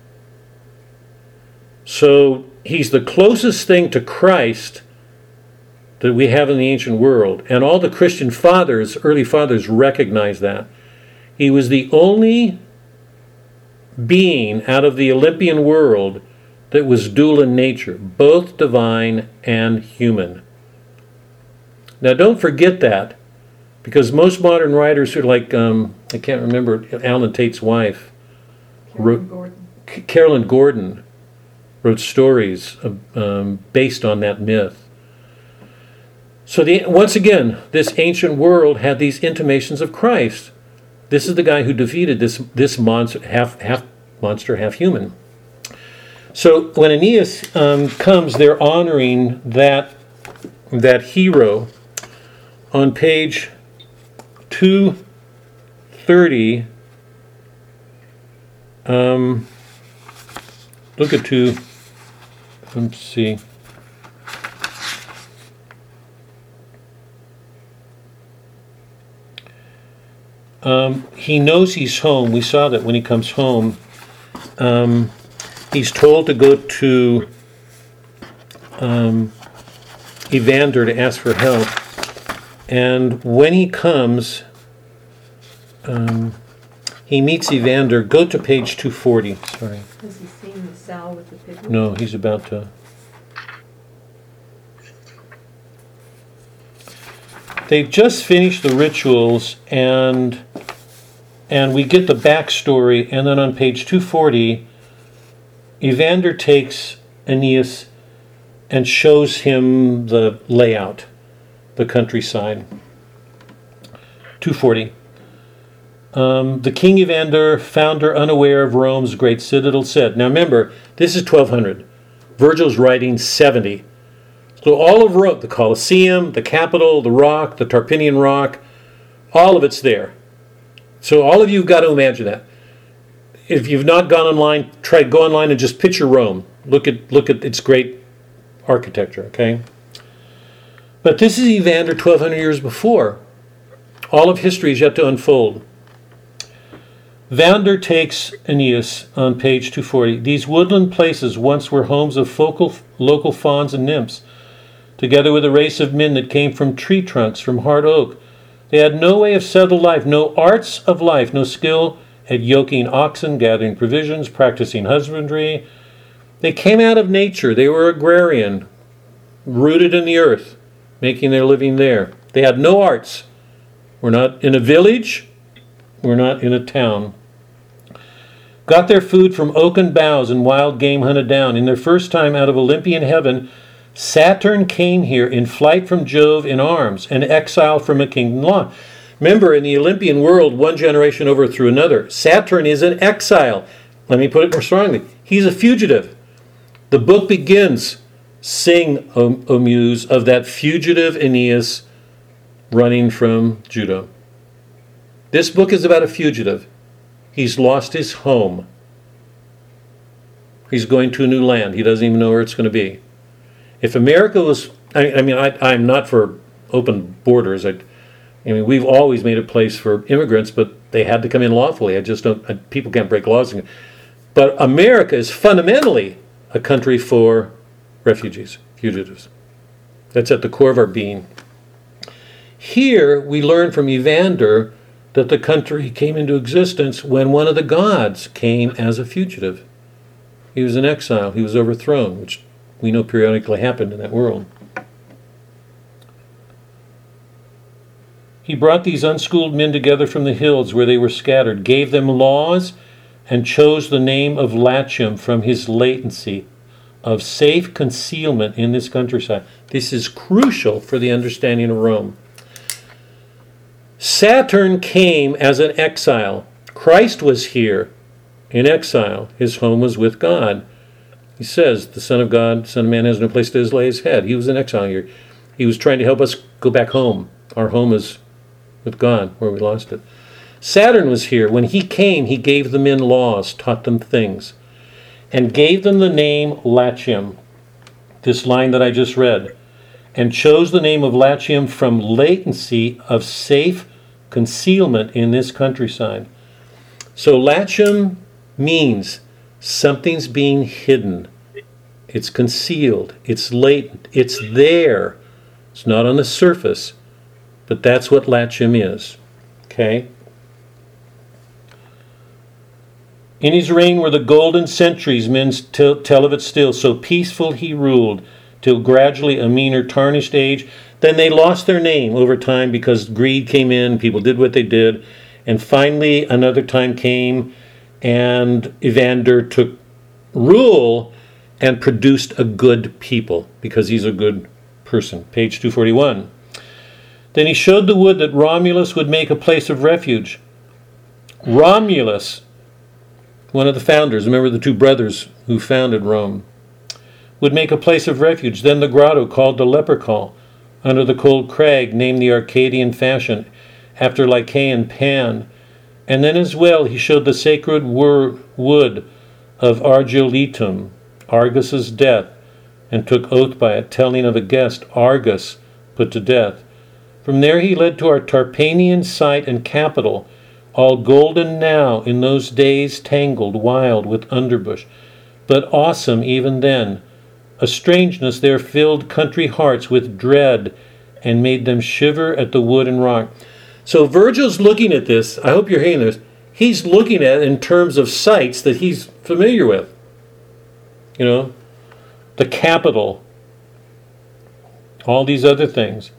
So he's the closest thing to Christ that we have in the ancient world. And all the Christian fathers, early fathers, recognize that. He was the only being out of the Olympian world that was dual in nature, both divine and human. Now, don't forget that, because most modern writers are like, um, I can't remember, Allen Tate's wife, Carolyn Ro- Gordon. C- Carolyn Gordon, wrote stories um, based on that myth. So, the, once again, this ancient world had these intimations of Christ. This is the guy who defeated this, this monster, half, half monster, half human. So, when Aeneas um, comes, they're honoring that, that hero. On page 230, um, look at two. Let's see. Um, he knows he's home. We saw that when he comes home. Um, he's told to go to um, Evander to ask for help. And when he comes, um, he meets Evander. Go to page 240. Sorry. Has he seen the sow with the pig? No, he's about to. They've just finished the rituals, and and we get the backstory, and then on page 240, Evander takes Aeneas and shows him the layout, the countryside. 240. Um, the king Evander, founder unaware of Rome's great citadel, said. Now remember, this is 1200. Virgil's writing 70. So all of Rome, the Colosseum, the Capitol, the Rock, the Tarpeian Rock, all of it's there. So all of you've got to imagine that. If you've not gone online, try go online and just picture Rome. Look at look at its great architecture. Okay. But this is Evander 1200 years before. All of history is yet to unfold. Vander takes Aeneas on page 240. These woodland places once were homes of focal, local fauns and nymphs, together with a race of men that came from tree trunks, from hard oak. They had no way of settled life, no arts of life, no skill at yoking oxen, gathering provisions, practicing husbandry. They came out of nature. They were agrarian, rooted in the earth, making their living there. They had no arts. We're not in a village, we're not in a town. Got their food from oaken boughs and wild game hunted down. In their first time out of Olympian heaven, Saturn came here in flight from Jove in arms, an exile from a kingdom law. Remember, in the Olympian world, one generation overthrew another. Saturn is an exile. Let me put it more strongly. He's a fugitive. The book begins, sing, O, o Muse, of that fugitive Aeneas running from Judah. This book is about a fugitive. He's lost his home. He's going to a new land. He doesn't even know where it's going to be. If America was, I, I mean, I, I'm not for open borders. I, I mean, we've always made a place for immigrants, but they had to come in lawfully. I just don't, I, people can't break laws. But America is fundamentally a country for refugees, fugitives. That's at the core of our being. Here, we learn from Evander that the country came into existence when one of the gods came as a fugitive. He was in exile, he was overthrown, which we know periodically happened in that world. He brought these unschooled men together from the hills where they were scattered, gave them laws, and chose the name of Latium from his latency of safe concealment in this countryside. This is crucial for the understanding of Rome. Saturn came as an exile. Christ was here in exile. His home was with God. He says, The Son of God, Son of Man has no place to lay his head. He was in exile here. He was trying to help us go back home. Our home is with God, where we lost it. Saturn was here. When he came, he gave the men laws, taught them things, and gave them the name Latium, this line that I just read, and chose the name of Latium from latency of safe concealment in this countryside. So Latium means something's being hidden. It's concealed. It's latent. It's there. It's not on the surface, but that's what Latium is. Okay? In his reign were the golden centuries, men tell, tell of it still. So peaceful he ruled, till gradually a meaner, tarnished age. Then they lost their name over time because greed came in, people did what they did. And finally, another time came, and Evander took rule and produced a good people because he's a good person. Page 241. Then he showed the wood that Romulus would make a place of refuge. Romulus one of the founders, remember the two brothers who founded Rome, would make a place of refuge. Then the grotto called the Lupercal, under the cold crag, named the Arcadian fashion, after Lycaean Pan. And then as well he showed the sacred wor- wood of Argiletum, Argus's death, and took oath by it, telling of a guest, Argus, put to death. From there he led to our Tarpeian site and Capitol, all golden now, in those days tangled, wild with underbush, but awesome even then. A strangeness there filled country hearts with dread and made them shiver at the wood and rock. So Virgil's looking at this. I hope you're hearing this. He's looking at in terms of sites that he's familiar with. You know, the Capitol, all these other things.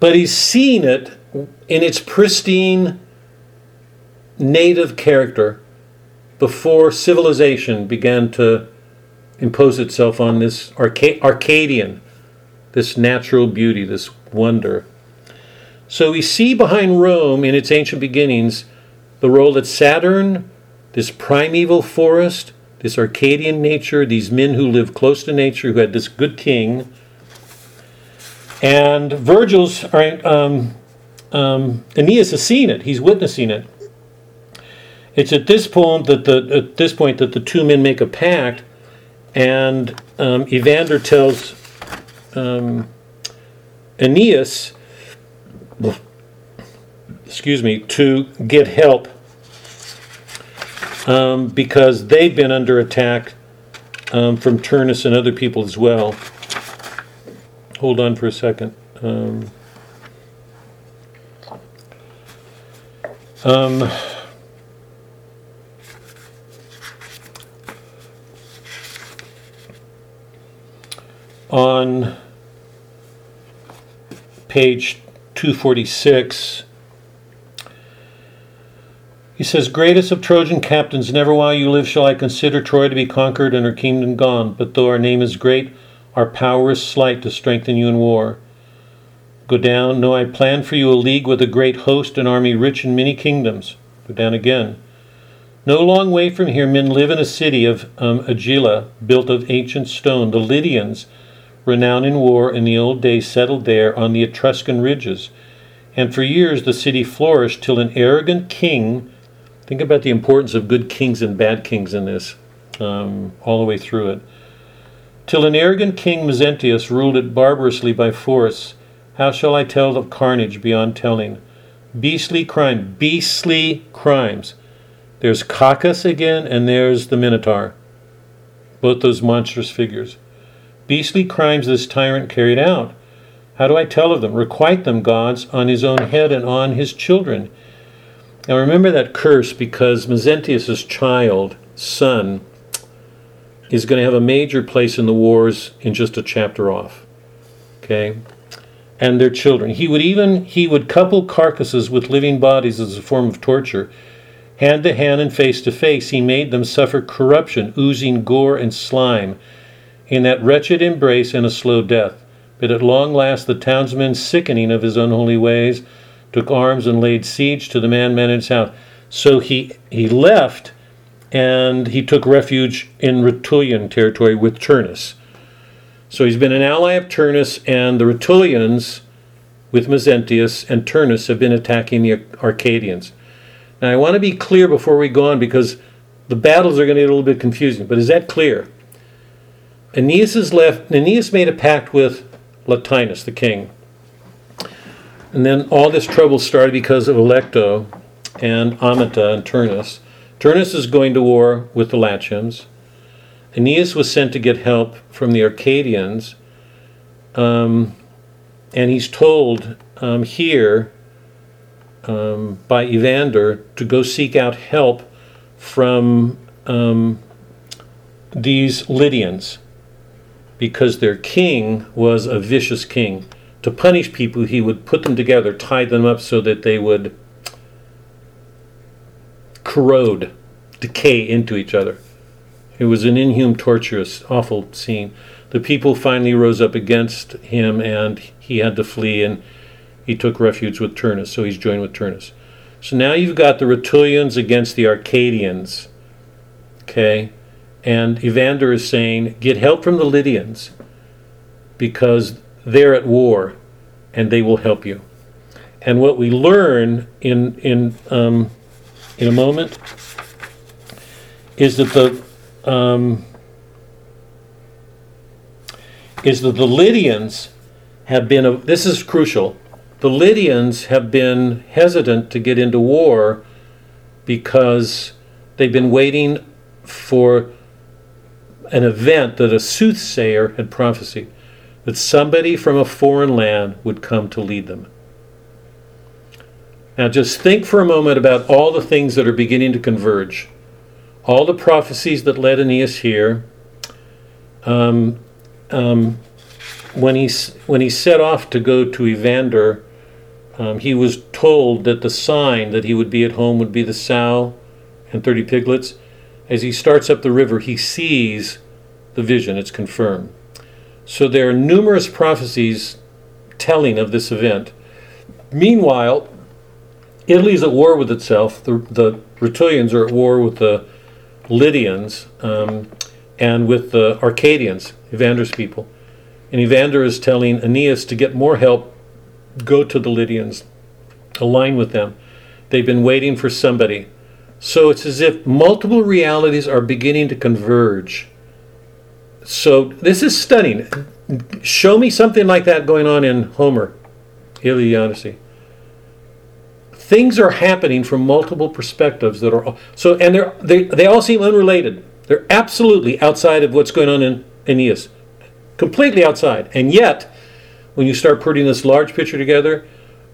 But he's seeing it in its pristine native character before civilization began to impose itself on this Arca- Arcadian, this natural beauty, this wonder. So we see behind Rome in its ancient beginnings the role that Saturn, this primeval forest, this Arcadian nature, these men who lived close to nature, who had this good king, and Virgil's, um, um, Aeneas has seen it. He's witnessing it. It's at this point that the at this point that the two men make a pact, and um, Evander tells um, Aeneas, excuse me, to get help um, because they've been under attack um, from Turnus and other people as well. Hold on for a second. Um, on page 246, he says, Greatest of Trojan captains, never while you live shall I consider Troy to be conquered and her kingdom gone. But though our name is great, our power is slight to strengthen you in war. Go down. No, I plan for you a league with a great host, an army rich in many kingdoms. Go down again. No long way from here, men live in a city of um, Agylla, built of ancient stone. The Lydians, renowned in war in the old days, settled there on the Etruscan ridges. And for years the city flourished till an arrogant king, think about the importance of good kings and bad kings in this, um, all the way through it. Till an arrogant king, Mezentius, ruled it barbarously by force. How shall I tell of carnage beyond telling? Beastly crime, beastly crimes. There's Cacus again, and there's the Minotaur. Both those monstrous figures. Beastly crimes this tyrant carried out. How do I tell of them? Requite them, gods, on his own head and on his children. Now remember that curse because Mezentius' child, son, is going to have a major place in the wars in just a chapter off. Okay? And their children. He would even he would couple carcasses with living bodies as a form of torture. Hand to hand and face to face, he made them suffer corruption, oozing gore and slime, in that wretched embrace and a slow death. But at long last, the townsmen, sickening of his unholy ways, took arms and laid siege to the man managed house. So he, he left and he took refuge in Rutulian territory with Turnus. So he's been an ally of Turnus, and the Rutulians, with Mezentius and Turnus, have been attacking the Arcadians. Now I want to be clear before we go on because the battles are going to get a little bit confusing, but is that clear? Aeneas is left. Aeneas made a pact with Latinus, the king. And then all this trouble started because of Alecto and Amata and Turnus. Turnus is going to war with the Latians. Aeneas was sent to get help from the Arcadians. Um, and he's told um, here um, by Evander to go seek out help from um, these Lydians because their king was a vicious king. To punish people, he would put them together, tie them up so that they would corrode, decay into each other. It was an inhuman, torturous, awful scene. The people finally rose up against him and he had to flee and he took refuge with Turnus, so he's joined with Turnus. So now you've got the Rutulians against the Arcadians. Okay? And Evander is saying, get help from the Lydians because they're at war and they will help you. And what we learn in, in, um, in a moment is that the um, is that the Lydians have been a, this is crucial. The Lydians have been hesitant to get into war because they've been waiting for an event that a soothsayer had prophesied that somebody from a foreign land would come to lead them. Now, just think for a moment about all the things that are beginning to converge. All the prophecies that led Aeneas here. Um, um, when, he, when he set off to go to Evander, um, he was told that the sign that he would be at home would be the sow and 30 piglets. As he starts up the river, he sees the vision, it's confirmed. So there are numerous prophecies telling of this event. Meanwhile, Italy's at war with itself. The, the Rutulians are at war with the Lydians um, and with the Arcadians, Evander's people. And Evander is telling Aeneas to get more help, go to the Lydians, align with them. They've been waiting for somebody. So it's as if multiple realities are beginning to converge. So this is stunning. Show me something like that going on in Homer, Iliad Odyssey things are happening from multiple perspectives that are so and they're, they they all seem unrelated they're absolutely outside of what's going on in aeneas completely outside and yet when you start putting this large picture together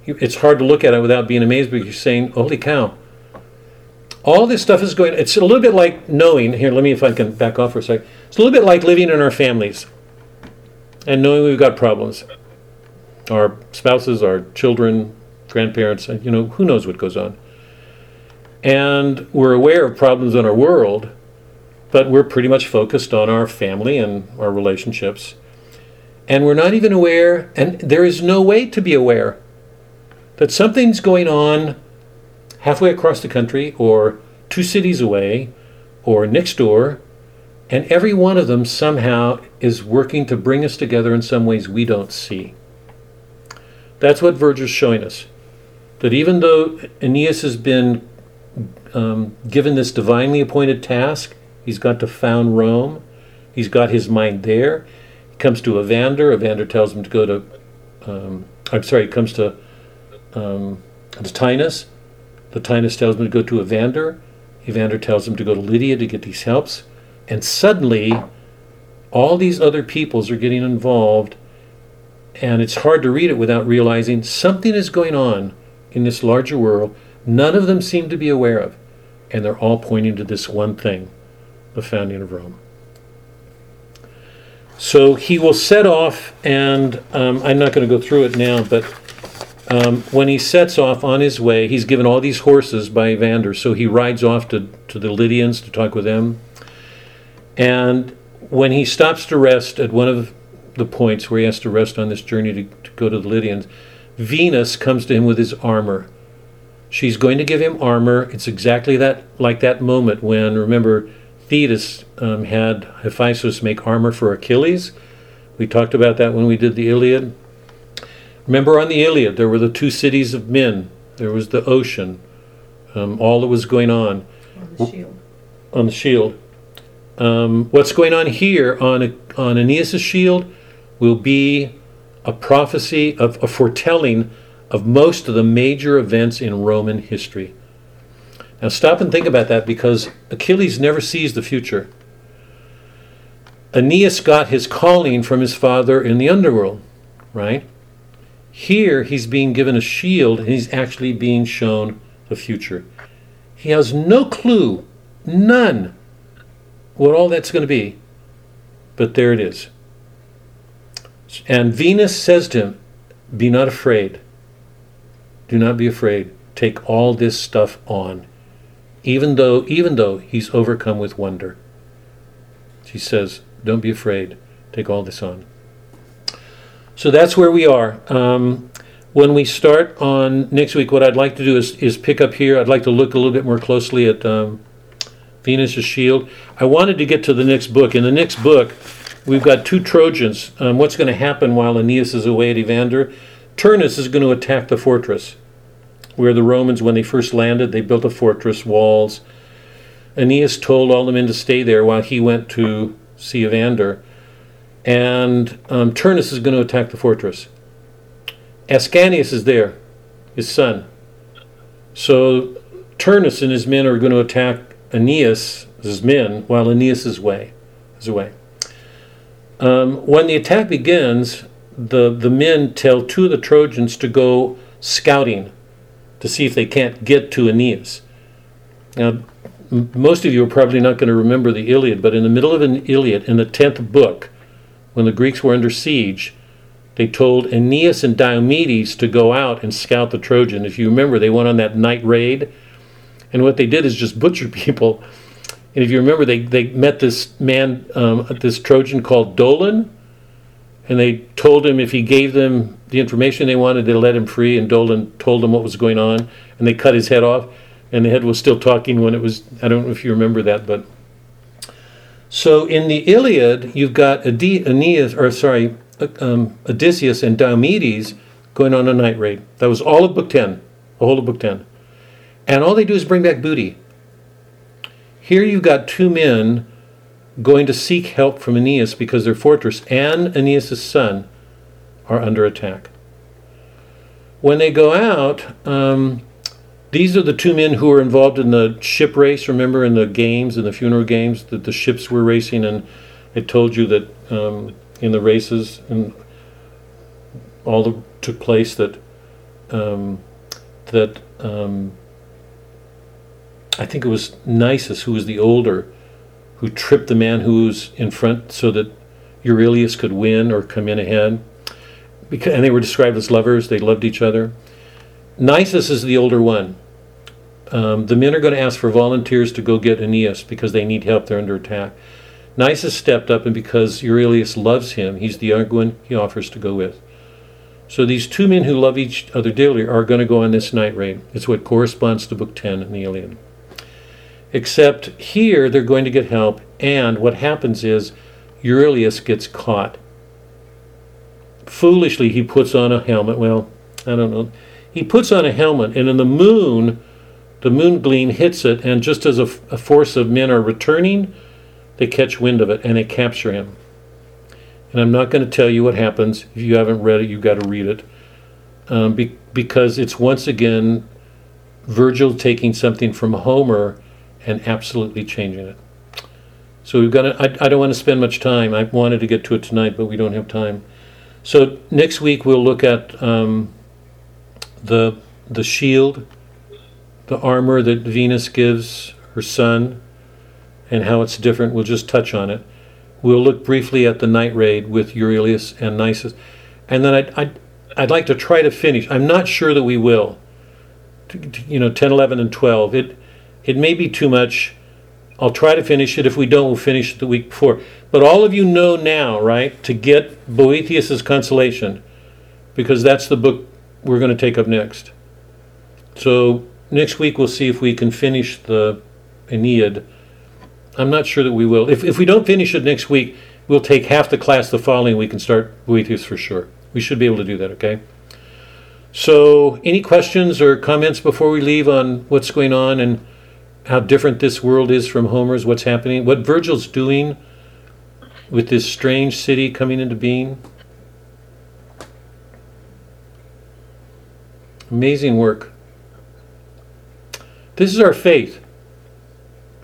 it's hard to look at it without being amazed because you're saying holy cow all this stuff is going it's a little bit like knowing here let me if i can back off for a sec. it's a little bit like living in our families and knowing we've got problems our spouses our children grandparents, you know, who knows what goes on. And we're aware of problems in our world, but we're pretty much focused on our family and our relationships. And we're not even aware, and there is no way to be aware, that something's going on halfway across the country or two cities away or next door, and every one of them somehow is working to bring us together in some ways we don't see. That's what Virgil's showing us that even though Aeneas has been um, given this divinely appointed task, he's got to found Rome, he's got his mind there. He comes to Evander, Evander tells him to go to, um, I'm sorry, he comes to um, Latinus. Latinus tells him to go to Evander. Evander tells him to go to Lydia to get these helps. And suddenly, all these other peoples are getting involved, and it's hard to read it without realizing something is going on in this larger world none of them seem to be aware of. And they're all pointing to this one thing the founding of Rome. So he will set off, and um, I'm not going to go through it now, but um, when he sets off on his way, he's given all these horses by Evander, so he rides off to, to the Lydians to talk with them. And when he stops to rest at one of the points where he has to rest on this journey to, to go to the Lydians, Venus comes to him with his armor. She's going to give him armor. It's exactly that like that moment when remember Thetis um, had Hephaestus make armor for Achilles. We talked about that when we did the Iliad. Remember on the Iliad, there were the two cities of men. There was the ocean, um, all that was going on On the shield. on the shield. Um, what's going on here on on Aeneas' shield will be a prophecy of a foretelling of most of the major events in Roman history. Now stop and think about that because Achilles never sees the future. Aeneas got his calling from his father in the underworld, right? Here he's being given a shield and he's actually being shown the future. He has no clue, none, what all that's going to be. But there it is. And Venus says to him, Be not afraid. Do not be afraid. Take all this stuff on. Even though even though he's overcome with wonder. She says, Don't be afraid. Take all this on. So that's where we are. Um, when we start on next week, what I'd like to do is, is pick up here. I'd like to look a little bit more closely at um, Venus' shield. I wanted to get to the next book. In the next book, we've got two Trojans. Um, what's going to happen while Aeneas is away at Evander? Turnus is going to attack the fortress where the Romans, when they first landed, they built a fortress, walls. Aeneas told all the men to stay there while he went to see Evander. And um, Turnus is going to attack the fortress. Ascanius is there, his son. So Turnus and his men are going to attack Aeneas, men, while Aeneas is away. Is away. Um, when the attack begins, the, the men tell two of the Trojans to go scouting to see if they can't get to Aeneas. Now, m- most of you are probably not going to remember the Iliad, but in the middle of an Iliad, in the 10th book, when the Greeks were under siege, they told Aeneas and Diomedes to go out and scout the Trojan. If you remember, they went on that night raid, and what they did is just (laughs) butcher people. And if you remember, they, they met this man, um, this Trojan called Dolon, and they told him if he gave them the information they wanted, they let him free. And Dolon told them what was going on, and they cut his head off, and the head was still talking when it was. I don't know if you remember that, but so in the Iliad, you've got Ade- Aeneas, or sorry, um, Odysseus and Diomedes going on a night raid. That was all of Book Ten, the whole of Book Ten, and all they do is bring back booty. Here you've got two men going to seek help from Aeneas because their fortress and Aeneas' son are under attack. When they go out, um, these are the two men who were involved in the ship race. Remember in the games, in the funeral games, that the ships were racing, and I told you that um, in the races and all that took place that um, that um, I think it was Nisus who was the older who tripped the man who was in front so that Euryalus could win or come in ahead. Because, and they were described as lovers, they loved each other. Nisus is the older one. Um, the men are going to ask for volunteers to go get Aeneas because they need help, they're under attack. Nisus stepped up, and because Euryalus loves him, he's the younger one he offers to go with. So these two men who love each other dearly are going to go on this night raid. It's what corresponds to Book 10 in the Iliad. Except here they're going to get help, and what happens is Euryalus gets caught. Foolishly, he puts on a helmet. Well, I don't know. He puts on a helmet, and in the moon, the moon gleam hits it, and just as a, a force of men are returning, they catch wind of it and they capture him. And I'm not going to tell you what happens. If you haven't read it, you've got to read it. Um, be, because it's once again Virgil taking something from Homer and absolutely changing it. So we've got to, I, I don't want to spend much time. I wanted to get to it tonight, but we don't have time. So next week we'll look at um, the the shield, the armor that Venus gives her son, and how it's different. We'll just touch on it. We'll look briefly at the night raid with Euryalus and Nisus, and then I, I I'd like to try to finish. I'm not sure that we will. You know, 10, 11, and 12. It, it may be too much. I'll try to finish it. If we don't, we'll finish it the week before. But all of you know now, right, to get Boethius's Consolation, because that's the book we're going to take up next. So next week we'll see if we can finish the Aeneid. I'm not sure that we will. If, if we don't finish it next week, we'll take half the class the following week and start Boethius for sure. We should be able to do that, okay? So, any questions or comments before we leave on what's going on and how different this world is from Homer's, what's happening, what Virgil's doing with this strange city coming into being? Amazing work. This is our faith.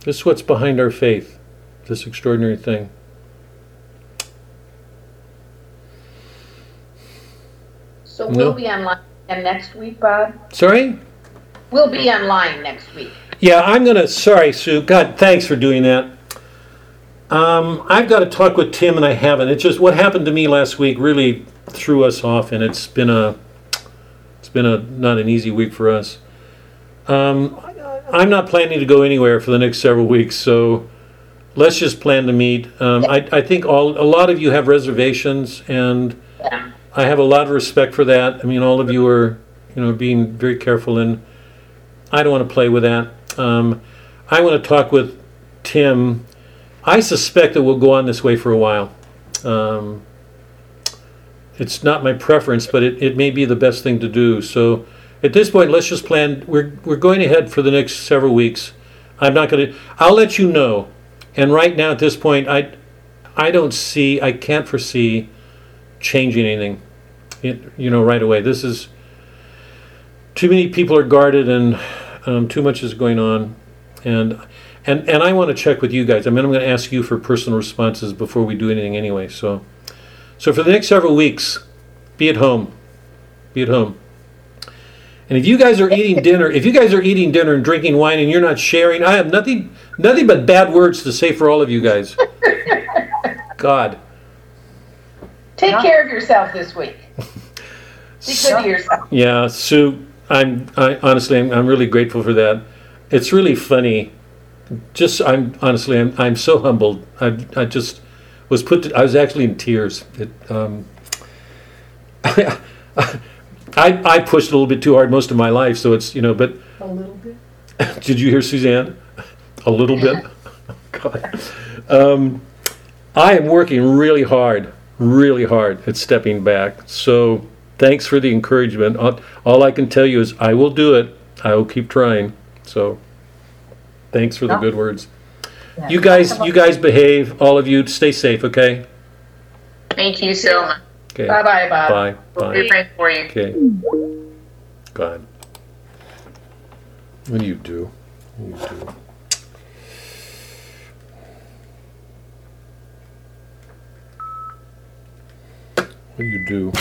This is what's behind our faith, this extraordinary thing. So No. we'll be online next week, Bob? Sorry? We'll be online next week. Yeah, I'm gonna. Sorry, Sue. God, thanks for doing that. Um, I've got to talk with Tim, and I haven't. It's just what happened to me last week really threw us off, and it's been a, it's been a not an easy week for us. Um, I'm not planning to go anywhere for the next several weeks, so let's just plan to meet. Um, I, I think all a lot of you have reservations, and I have a lot of respect for that. I mean, all of you are, you know, being very careful, and I don't want to play with that. Um, I want to talk with Tim. I suspect that we'll go on this way for a while. Um, it's not my preference, but it, it may be the best thing to do. So at this point, let's just plan. We're, we're going ahead for the next several weeks. I'm not going to, I'll let you know. And right now, at this point, I, I don't see, I can't foresee changing anything, you know, right away. This is, too many people are guarded and um, too much is going on. And, and, and I want to check with you guys. I mean, I'm going to ask you for personal responses before we do anything anyway. So, so for the next several weeks, be at home. Be at home. And if you guys are eating (laughs) dinner, if you guys are eating dinner and drinking wine and you're not sharing, I have nothing, nothing but bad words to say for all of you guys. (laughs) God. Take care of yourself this week. (laughs) Be good to yourself. Yeah, Sue, I'm I, honestly, I'm, I'm really grateful for that. It's really funny. Just, I'm honestly, I'm, I'm so humbled. I, I just was put. To, I was actually in tears. It, um, I, I pushed a little bit too hard most of my life, so it's you know. But A little bit. (laughs) did you hear Suzanne? A little bit. (laughs) God. Um, I am working really hard, really hard at stepping back. So thanks for the encouragement. All, all I can tell you is I will do it. I will keep trying. So thanks for the good words. You guys, you guys behave. All of you, stay safe. Okay. Thank you so much. Okay. Bye bye, Bob. Bye. We'll be praying for you. Okay. God. What do you do? What do you do? What do you do?